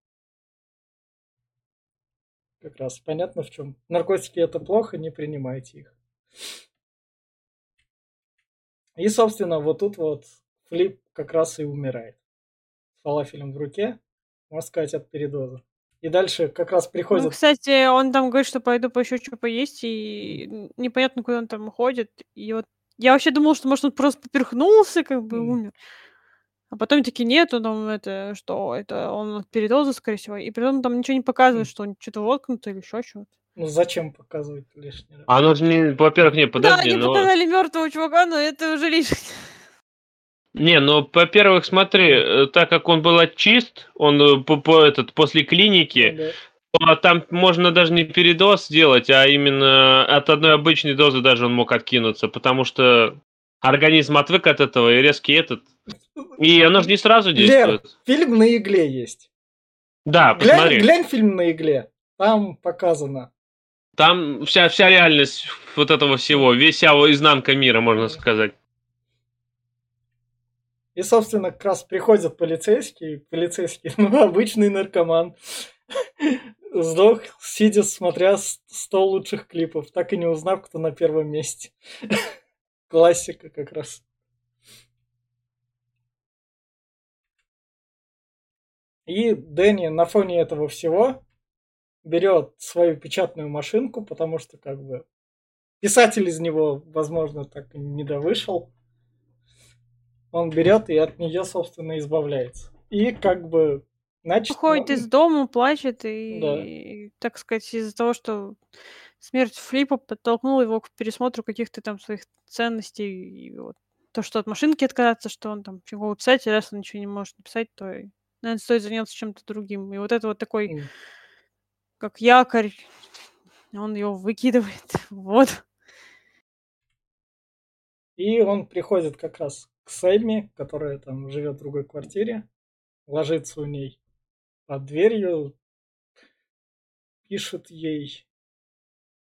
Как раз понятно в чем. Наркотики это плохо, не принимайте их. И, собственно, вот тут вот Флип как раз и умирает. С фалафелем в руке, можно сказать, от передоза. И дальше как раз Ну, приходит... кстати, он там говорит, что пойду еще что поесть, и непонятно, куда он там уходит. И вот я вообще думал, что, может, он просто поперхнулся, как бы умер. А потом такие, нет, он там это, что это, он от передоза, скорее всего. И при этом там ничего не показывает, что он что-то воткнуто или еще что-то. Ну, зачем показывать лишний раз? Оно же не, во-первых, не, да, подожди, они но... показали мертвого чувака, но это уже лишнее. Не, ну, во-первых, смотри, э, так как он был чист, он э, по, по- этот, после клиники, Да. то там можно даже не передоз сделать, а именно от одной обычной дозы даже он мог откинуться, потому что организм отвык от этого и резкий этот. И оно же не сразу Лер, действует. фильм на игле есть. Да, Глянь, посмотри. глянь фильм на игле. Там показано. Там вся, вся реальность вот этого всего, весь вся изнанка мира, можно сказать. И, собственно, как раз приходят полицейские. Полицейский, ну, обычный наркоман. Сдох, сидя, смотря с- 100 лучших клипов, так и не узнав, кто на первом месте. Классика как раз. И Дэнни на фоне этого всего берет свою печатную машинку, потому что как бы писатель из него, возможно, так и не довышел. Он берет и от нее, собственно, избавляется. И как бы значит, Уходит ну, из дома, плачет, и, так сказать, из-за того, что смерть Флипа подтолкнула его к пересмотру каких-то там своих ценностей. И вот то, что от машинки отказаться, что он там фиговый писатель, раз он ничего не может написать, то, и, наверное, стоит заняться чем-то другим. И вот это вот такой, как якорь, он его выкидывает. Вот. И он приходит как раз к Сэмми, которая там живет в другой квартире, ложится у ней под дверью, пишет ей,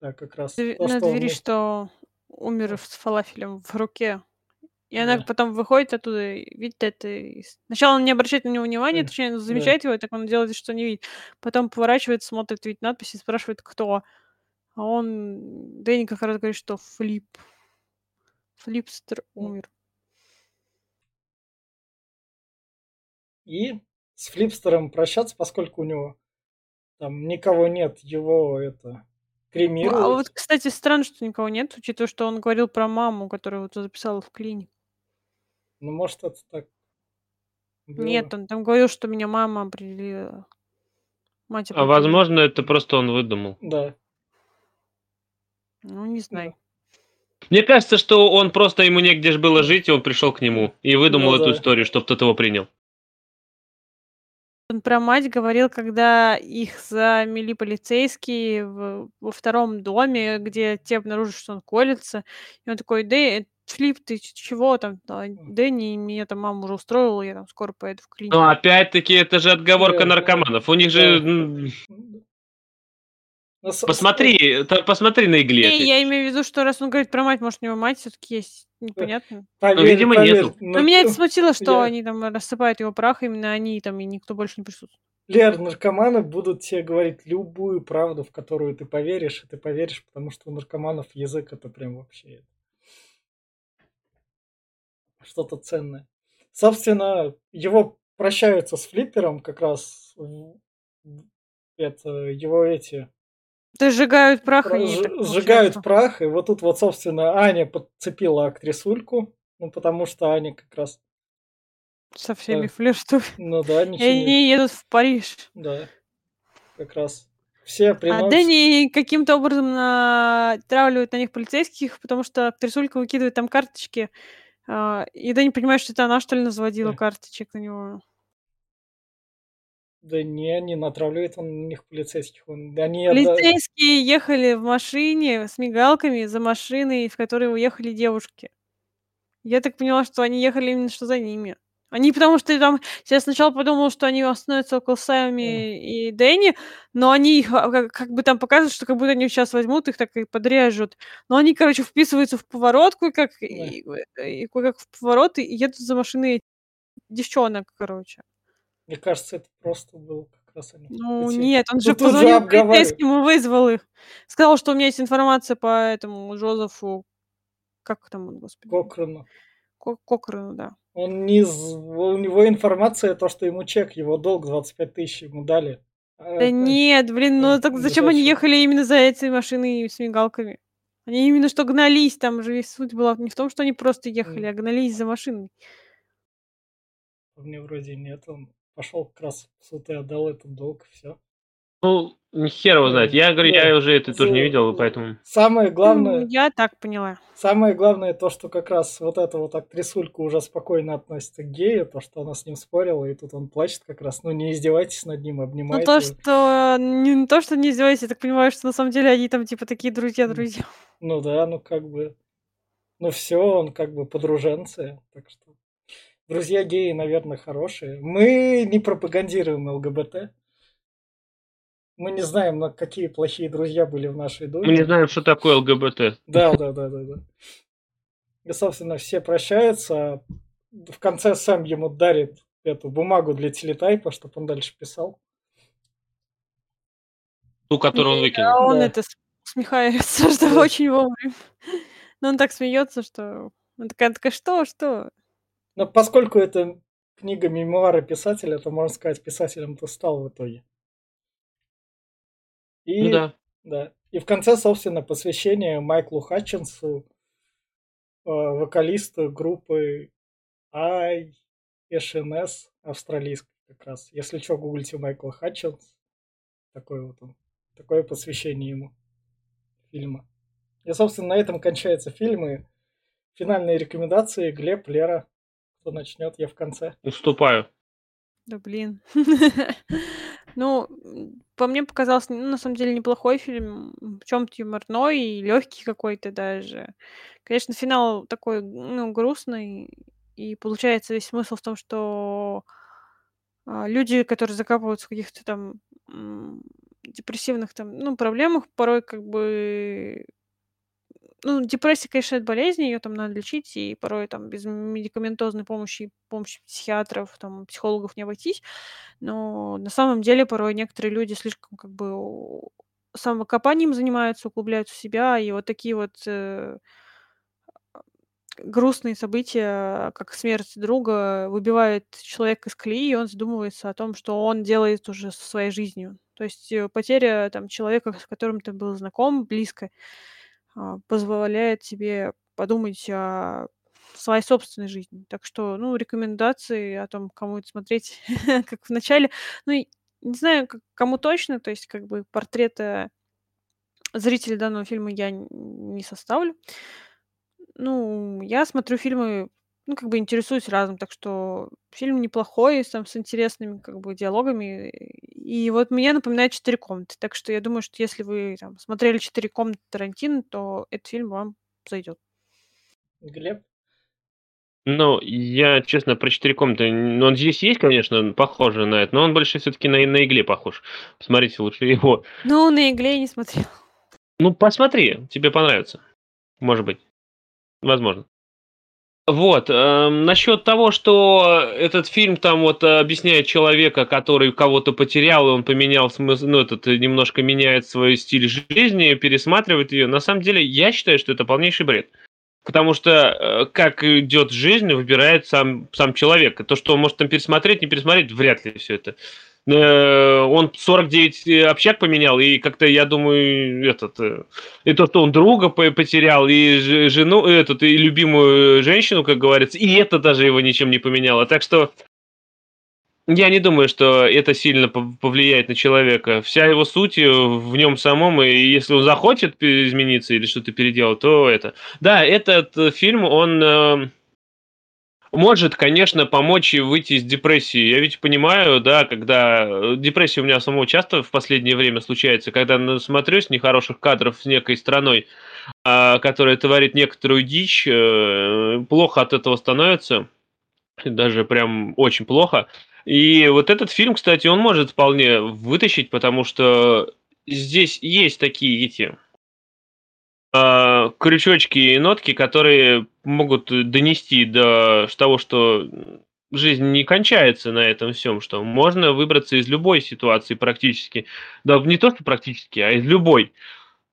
да, как раз Дв- то, на что двери, мы- что умер с фалафелем в руке. И она Да. потом выходит оттуда, видит это. и Сначала он не обращает на него внимания, Да. точнее, замечает его, и так он делает, что не видит. Потом поворачивается, смотрит, видит надпись и спрашивает, кто. А он... Дэнни как раз говорит, что Флип. Флипстер умер. И с Флипстером прощаться, поскольку у него там никого нет, его это А кремируют. вот, кстати, странно, что никого нет, учитывая, что он говорил про маму, которая вот записала в клине. Ну, может, это так было. Нет, он там говорил, что меня мама определила. Мать А определила. возможно, это просто он выдумал. Да. Ну, не знаю. Мне кажется, что он просто ему негде же было жить, и он пришел к нему и выдумал Ну эту да. историю, чтобы тот его принял. Он про мать говорил, когда их замели полицейские в- во втором доме, где те обнаружили, что он колется. И он такой, Дэ, Флип, ты чего там? Да, Дэнни, меня там мама уже устроила, я там скоро поеду в клинику. Но опять-таки это же отговорка Да, наркоманов. У них же... Ну, Посмотри, та- посмотри на игле. Не, я имею в виду, что раз он говорит про мать, может, у него мать все-таки есть. Непонятно. Поверь, видимо, поверь, нету. Но меня это ну, смутило, что я- они там рассыпают его прах, именно они там, и никто больше не присутствует. Лер, наркоманы будут тебе говорить любую правду, в которую ты поверишь, и ты поверишь, потому что у наркоманов язык это прям вообще что-то ценное. Собственно, его прощаются с Флиппером как раз это его эти Да сжигают прах, сж- так сжигают прах, и вот тут вот, собственно, Аня подцепила актрисульку, ну, потому что Аня как раз, Со всеми Да. флиртуют. ну да, И ничего не... они едут в Париж. Да, как раз. Все А приносят... Дэнни каким-то образом натравливает на них полицейских, потому что актрисулька выкидывает там карточки. А, И Дэнни понимает, что это она, что ли, наводила Да. карточек на него. Да не, не натравливает он на них полицейских. Он... Они отда- Полицейские ехали в машине с мигалками за машиной, в которой уехали девушки. Я так поняла, что они ехали именно что за ними. Они потому что там... Я сначала подумала, что они остановятся около Сами и Дэнни, но они их а, как, как бы там показывают, что как будто они сейчас возьмут, их так и подрежут. Но они, короче, вписываются в поворот, как и, и как в поворот, и едут за машиной девчонок, короче. Мне кажется, это просто был как раз они. Ну, эти- нет, он Ну, же тут же позвонил обговаривают. полицейским и вызвал их. Сказал, что у меня есть информация по этому Жозефу. Как там он, господи? Кокрону. Ко- Кокрену, да. Он не... У него информация, то, что ему чек, его долг 25 тысяч ему дали. А, Да нет, блин, ну э, так ну зачем они ехали именно за этой машиной с мигалками? Они именно что гнались, там же весь суть была не в том, что они просто ехали, а гнались за машиной. Мне вроде нет, он пошел как раз в суд и отдал этот долг, все. Ну, хер его знает. Я говорю, я уже это тоже не видел, поэтому... Самое Ну, главное, я так поняла. самое главное то, что как раз вот эта вот актрисулька уже спокойно относится к гею, то, что она с ним спорила, и тут он плачет как раз. Ну, не издевайтесь над ним, Ну, обнимайте. то, его. что... Не то, что не издевайся, я так понимаю, что на самом деле они там, типа, такие друзья-друзья. Ну да, ну как бы... Ну все, он как бы подруженцы, так что... Друзья геи, наверное, хорошие. Мы не пропагандируем ЛГБТ. Мы не знаем, на какие плохие друзья были в нашей думе. Мы не знаем, что такое ЛГБТ. Да, да, да, да, да. И, собственно, все прощаются. а В конце Сэм ему дарит эту бумагу для телетайпа, чтобы он дальше писал. Ту, которую он А выкинул. он Да. это с- усмехается, что Да. очень вовремя. Но он так смеется, что... Он такая, такая, что, что? Но поскольку это книга мемуары писателя, то, можно сказать, писателем-то стал в итоге. И, Ну да. да. И в конце, собственно, посвящение Майклу Хатчинсу, э, вокалисту группы ISNS австралийской как раз. Если что, гуглите Майкл Хатчинс. Такое вот он. Такое посвящение ему фильма. И, собственно, на этом кончается фильм. И финальные рекомендации. Глеб, Лера, кто начнет, я в конце. Уступаю. Да блин. Ну, по мне показался, ну, на самом деле, неплохой фильм, в чем-то юморной и легкий какой-то даже. Конечно, финал такой, ну, грустный, и получается весь смысл в том, что а, люди, которые закапываются в каких-то там депрессивных там, ну, проблемах, порой как бы ну, депрессия, конечно, это болезнь, ее там надо лечить, и порой там без медикаментозной помощи, помощи психиатров, там, психологов не обойтись. Но на самом деле порой некоторые люди слишком как бы самокопанием занимаются, углубляются в себя, и вот такие вот э, грустные события, как смерть друга, выбивает человека из колеи, и он задумывается о том, что он делает уже со своей жизнью. То есть э, потеря там человека, с которым ты был знаком, близко, позволяет тебе подумать о своей собственной жизни. Так что, ну, рекомендации о том, кому это смотреть, как в начале. Ну, не знаю, кому точно, то есть как бы портрета зрителя данного фильма я не составлю. Ну, я смотрю фильмы, ну, как бы интересуюсь разным, так что фильм неплохой, там, с интересными, как бы, диалогами. И вот мне напоминает «Четыре комнаты». Так что я думаю, что если вы там, смотрели «Четыре комнаты» Тарантино, то этот фильм вам зайдет. Глеб? Ну, я, честно, про четыре комнаты. Ну, он здесь есть, конечно, похоже на это, но он больше все-таки на, на игле похож. Посмотрите лучше его. Ну, на игле я не смотрел. Ну, посмотри, тебе понравится. Может быть. Возможно. Вот, э, насчет того, что этот фильм там вот объясняет человека, который кого-то потерял, и он поменял смысл, ну, этот немножко меняет свой стиль жизни, пересматривает ее. На самом деле, я считаю, что это полнейший бред. Потому что э, как идет жизнь, выбирает сам, сам человек. То, что он может там пересмотреть, не пересмотреть, вряд ли все это. Э, он 49 э, общак поменял, и как-то, я думаю, этот, и то, что он друга потерял, и жену, этот, и любимую женщину, как говорится, и это даже его ничем не поменяло. Так что я не думаю, что это сильно повлияет на человека. Вся его суть э, в нем самом, и если он захочет измениться или что-то переделать, то это. Да, этот э, фильм, он э, может, конечно, помочь и выйти из депрессии. Я ведь понимаю, да, когда депрессия у меня самого часто в последнее время случается, когда смотрюсь нехороших кадров с некой страной, а, которая творит некоторую дичь, плохо от этого становится, даже прям очень плохо. И вот этот фильм, кстати, он может вполне вытащить, потому что здесь есть такие эти э, крючочки и нотки, которые могут донести до того, что жизнь не кончается на этом всем, что можно выбраться из любой ситуации практически. Да не то, что практически, а из любой.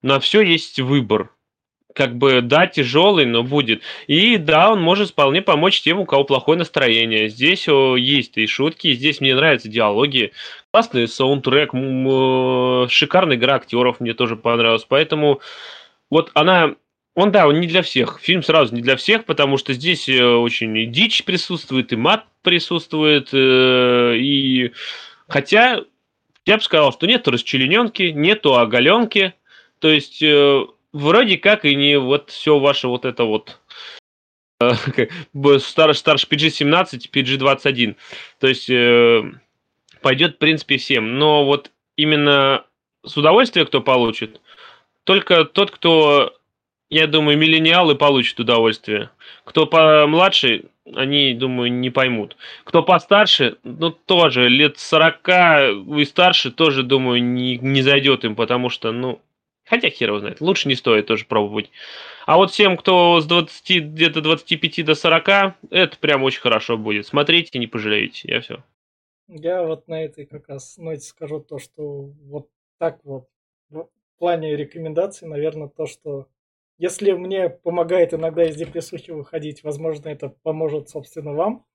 На все есть выбор как бы, да, тяжелый, но будет. И да, он может вполне помочь тем, у кого плохое настроение. Здесь о, есть и шутки, здесь мне нравятся диалоги, классный саундтрек, шикарная игра актеров мне тоже понравилась. Поэтому вот она он, да, он не для всех. Фильм сразу не для всех, потому что здесь э, очень и дичь присутствует, и мат присутствует, э, и... Хотя, я бы сказал, что нету расчлененки, нету оголенки, то есть э, вроде как и не вот все ваше вот это вот старше, старше PG-17, PG-21. То есть пойдет, в принципе, всем. Но вот именно с удовольствием кто получит, только тот, кто, я думаю, миллениалы получит удовольствие. Кто помладше, они, думаю, не поймут. Кто постарше, ну, тоже, лет 40 и старше, тоже, думаю, не, не зайдет им, потому что, ну, Хотя хер его знает. Лучше не стоит тоже пробовать. А вот всем, кто с 20, где-то 25 до 40, это прям очень хорошо будет. Смотрите, не пожалеете. Я все. Я вот на этой как раз ноте скажу то, что вот так вот плане рекомендаций, наверное, то, что если мне помогает иногда из депрессухи выходить, возможно, это поможет, собственно, вам.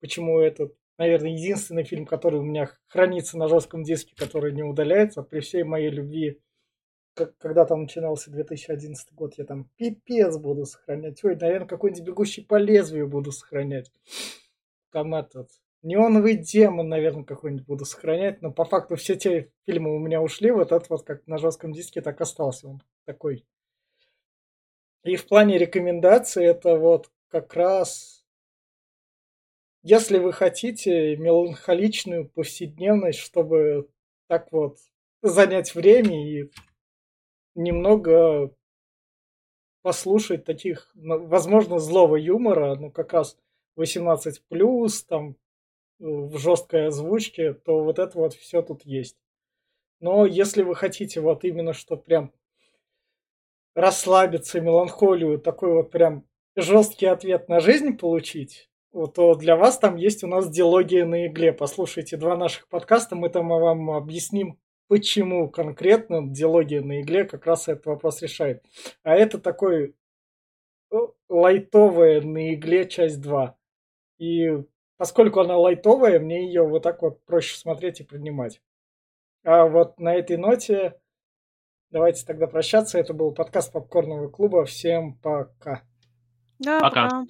Почему этот, наверное, единственный фильм, который у меня хранится на жестком диске, который не удаляется, при всей моей любви как, когда там начинался 2011 год, я там пипец буду сохранять. Ой, наверное, какой-нибудь бегущий по лезвию буду сохранять. Там этот неоновый демон, наверное, какой-нибудь буду сохранять. Но по факту все те фильмы у меня ушли. Вот этот вот как на жестком диске так остался он такой. И в плане рекомендаций это вот как раз если вы хотите меланхоличную повседневность, чтобы так вот занять время и немного послушать таких, ну, возможно, злого юмора, ну, как раз 18 плюс, там, в жесткой озвучке, то вот это вот все тут есть. Но если вы хотите вот именно, что прям расслабиться, меланхолию, такой вот прям жесткий ответ на жизнь получить, вот, то для вас там есть у нас диалогия на игле. Послушайте два наших подкаста, мы там вам объясним почему конкретно диалогия на игле как раз этот вопрос решает. А это такой э, лайтовая на игле часть 2. И поскольку она лайтовая, мне ее вот так вот проще смотреть и принимать. А вот на этой ноте давайте тогда прощаться. Это был подкаст Попкорного клуба. Всем пока. Да, Пока. пока.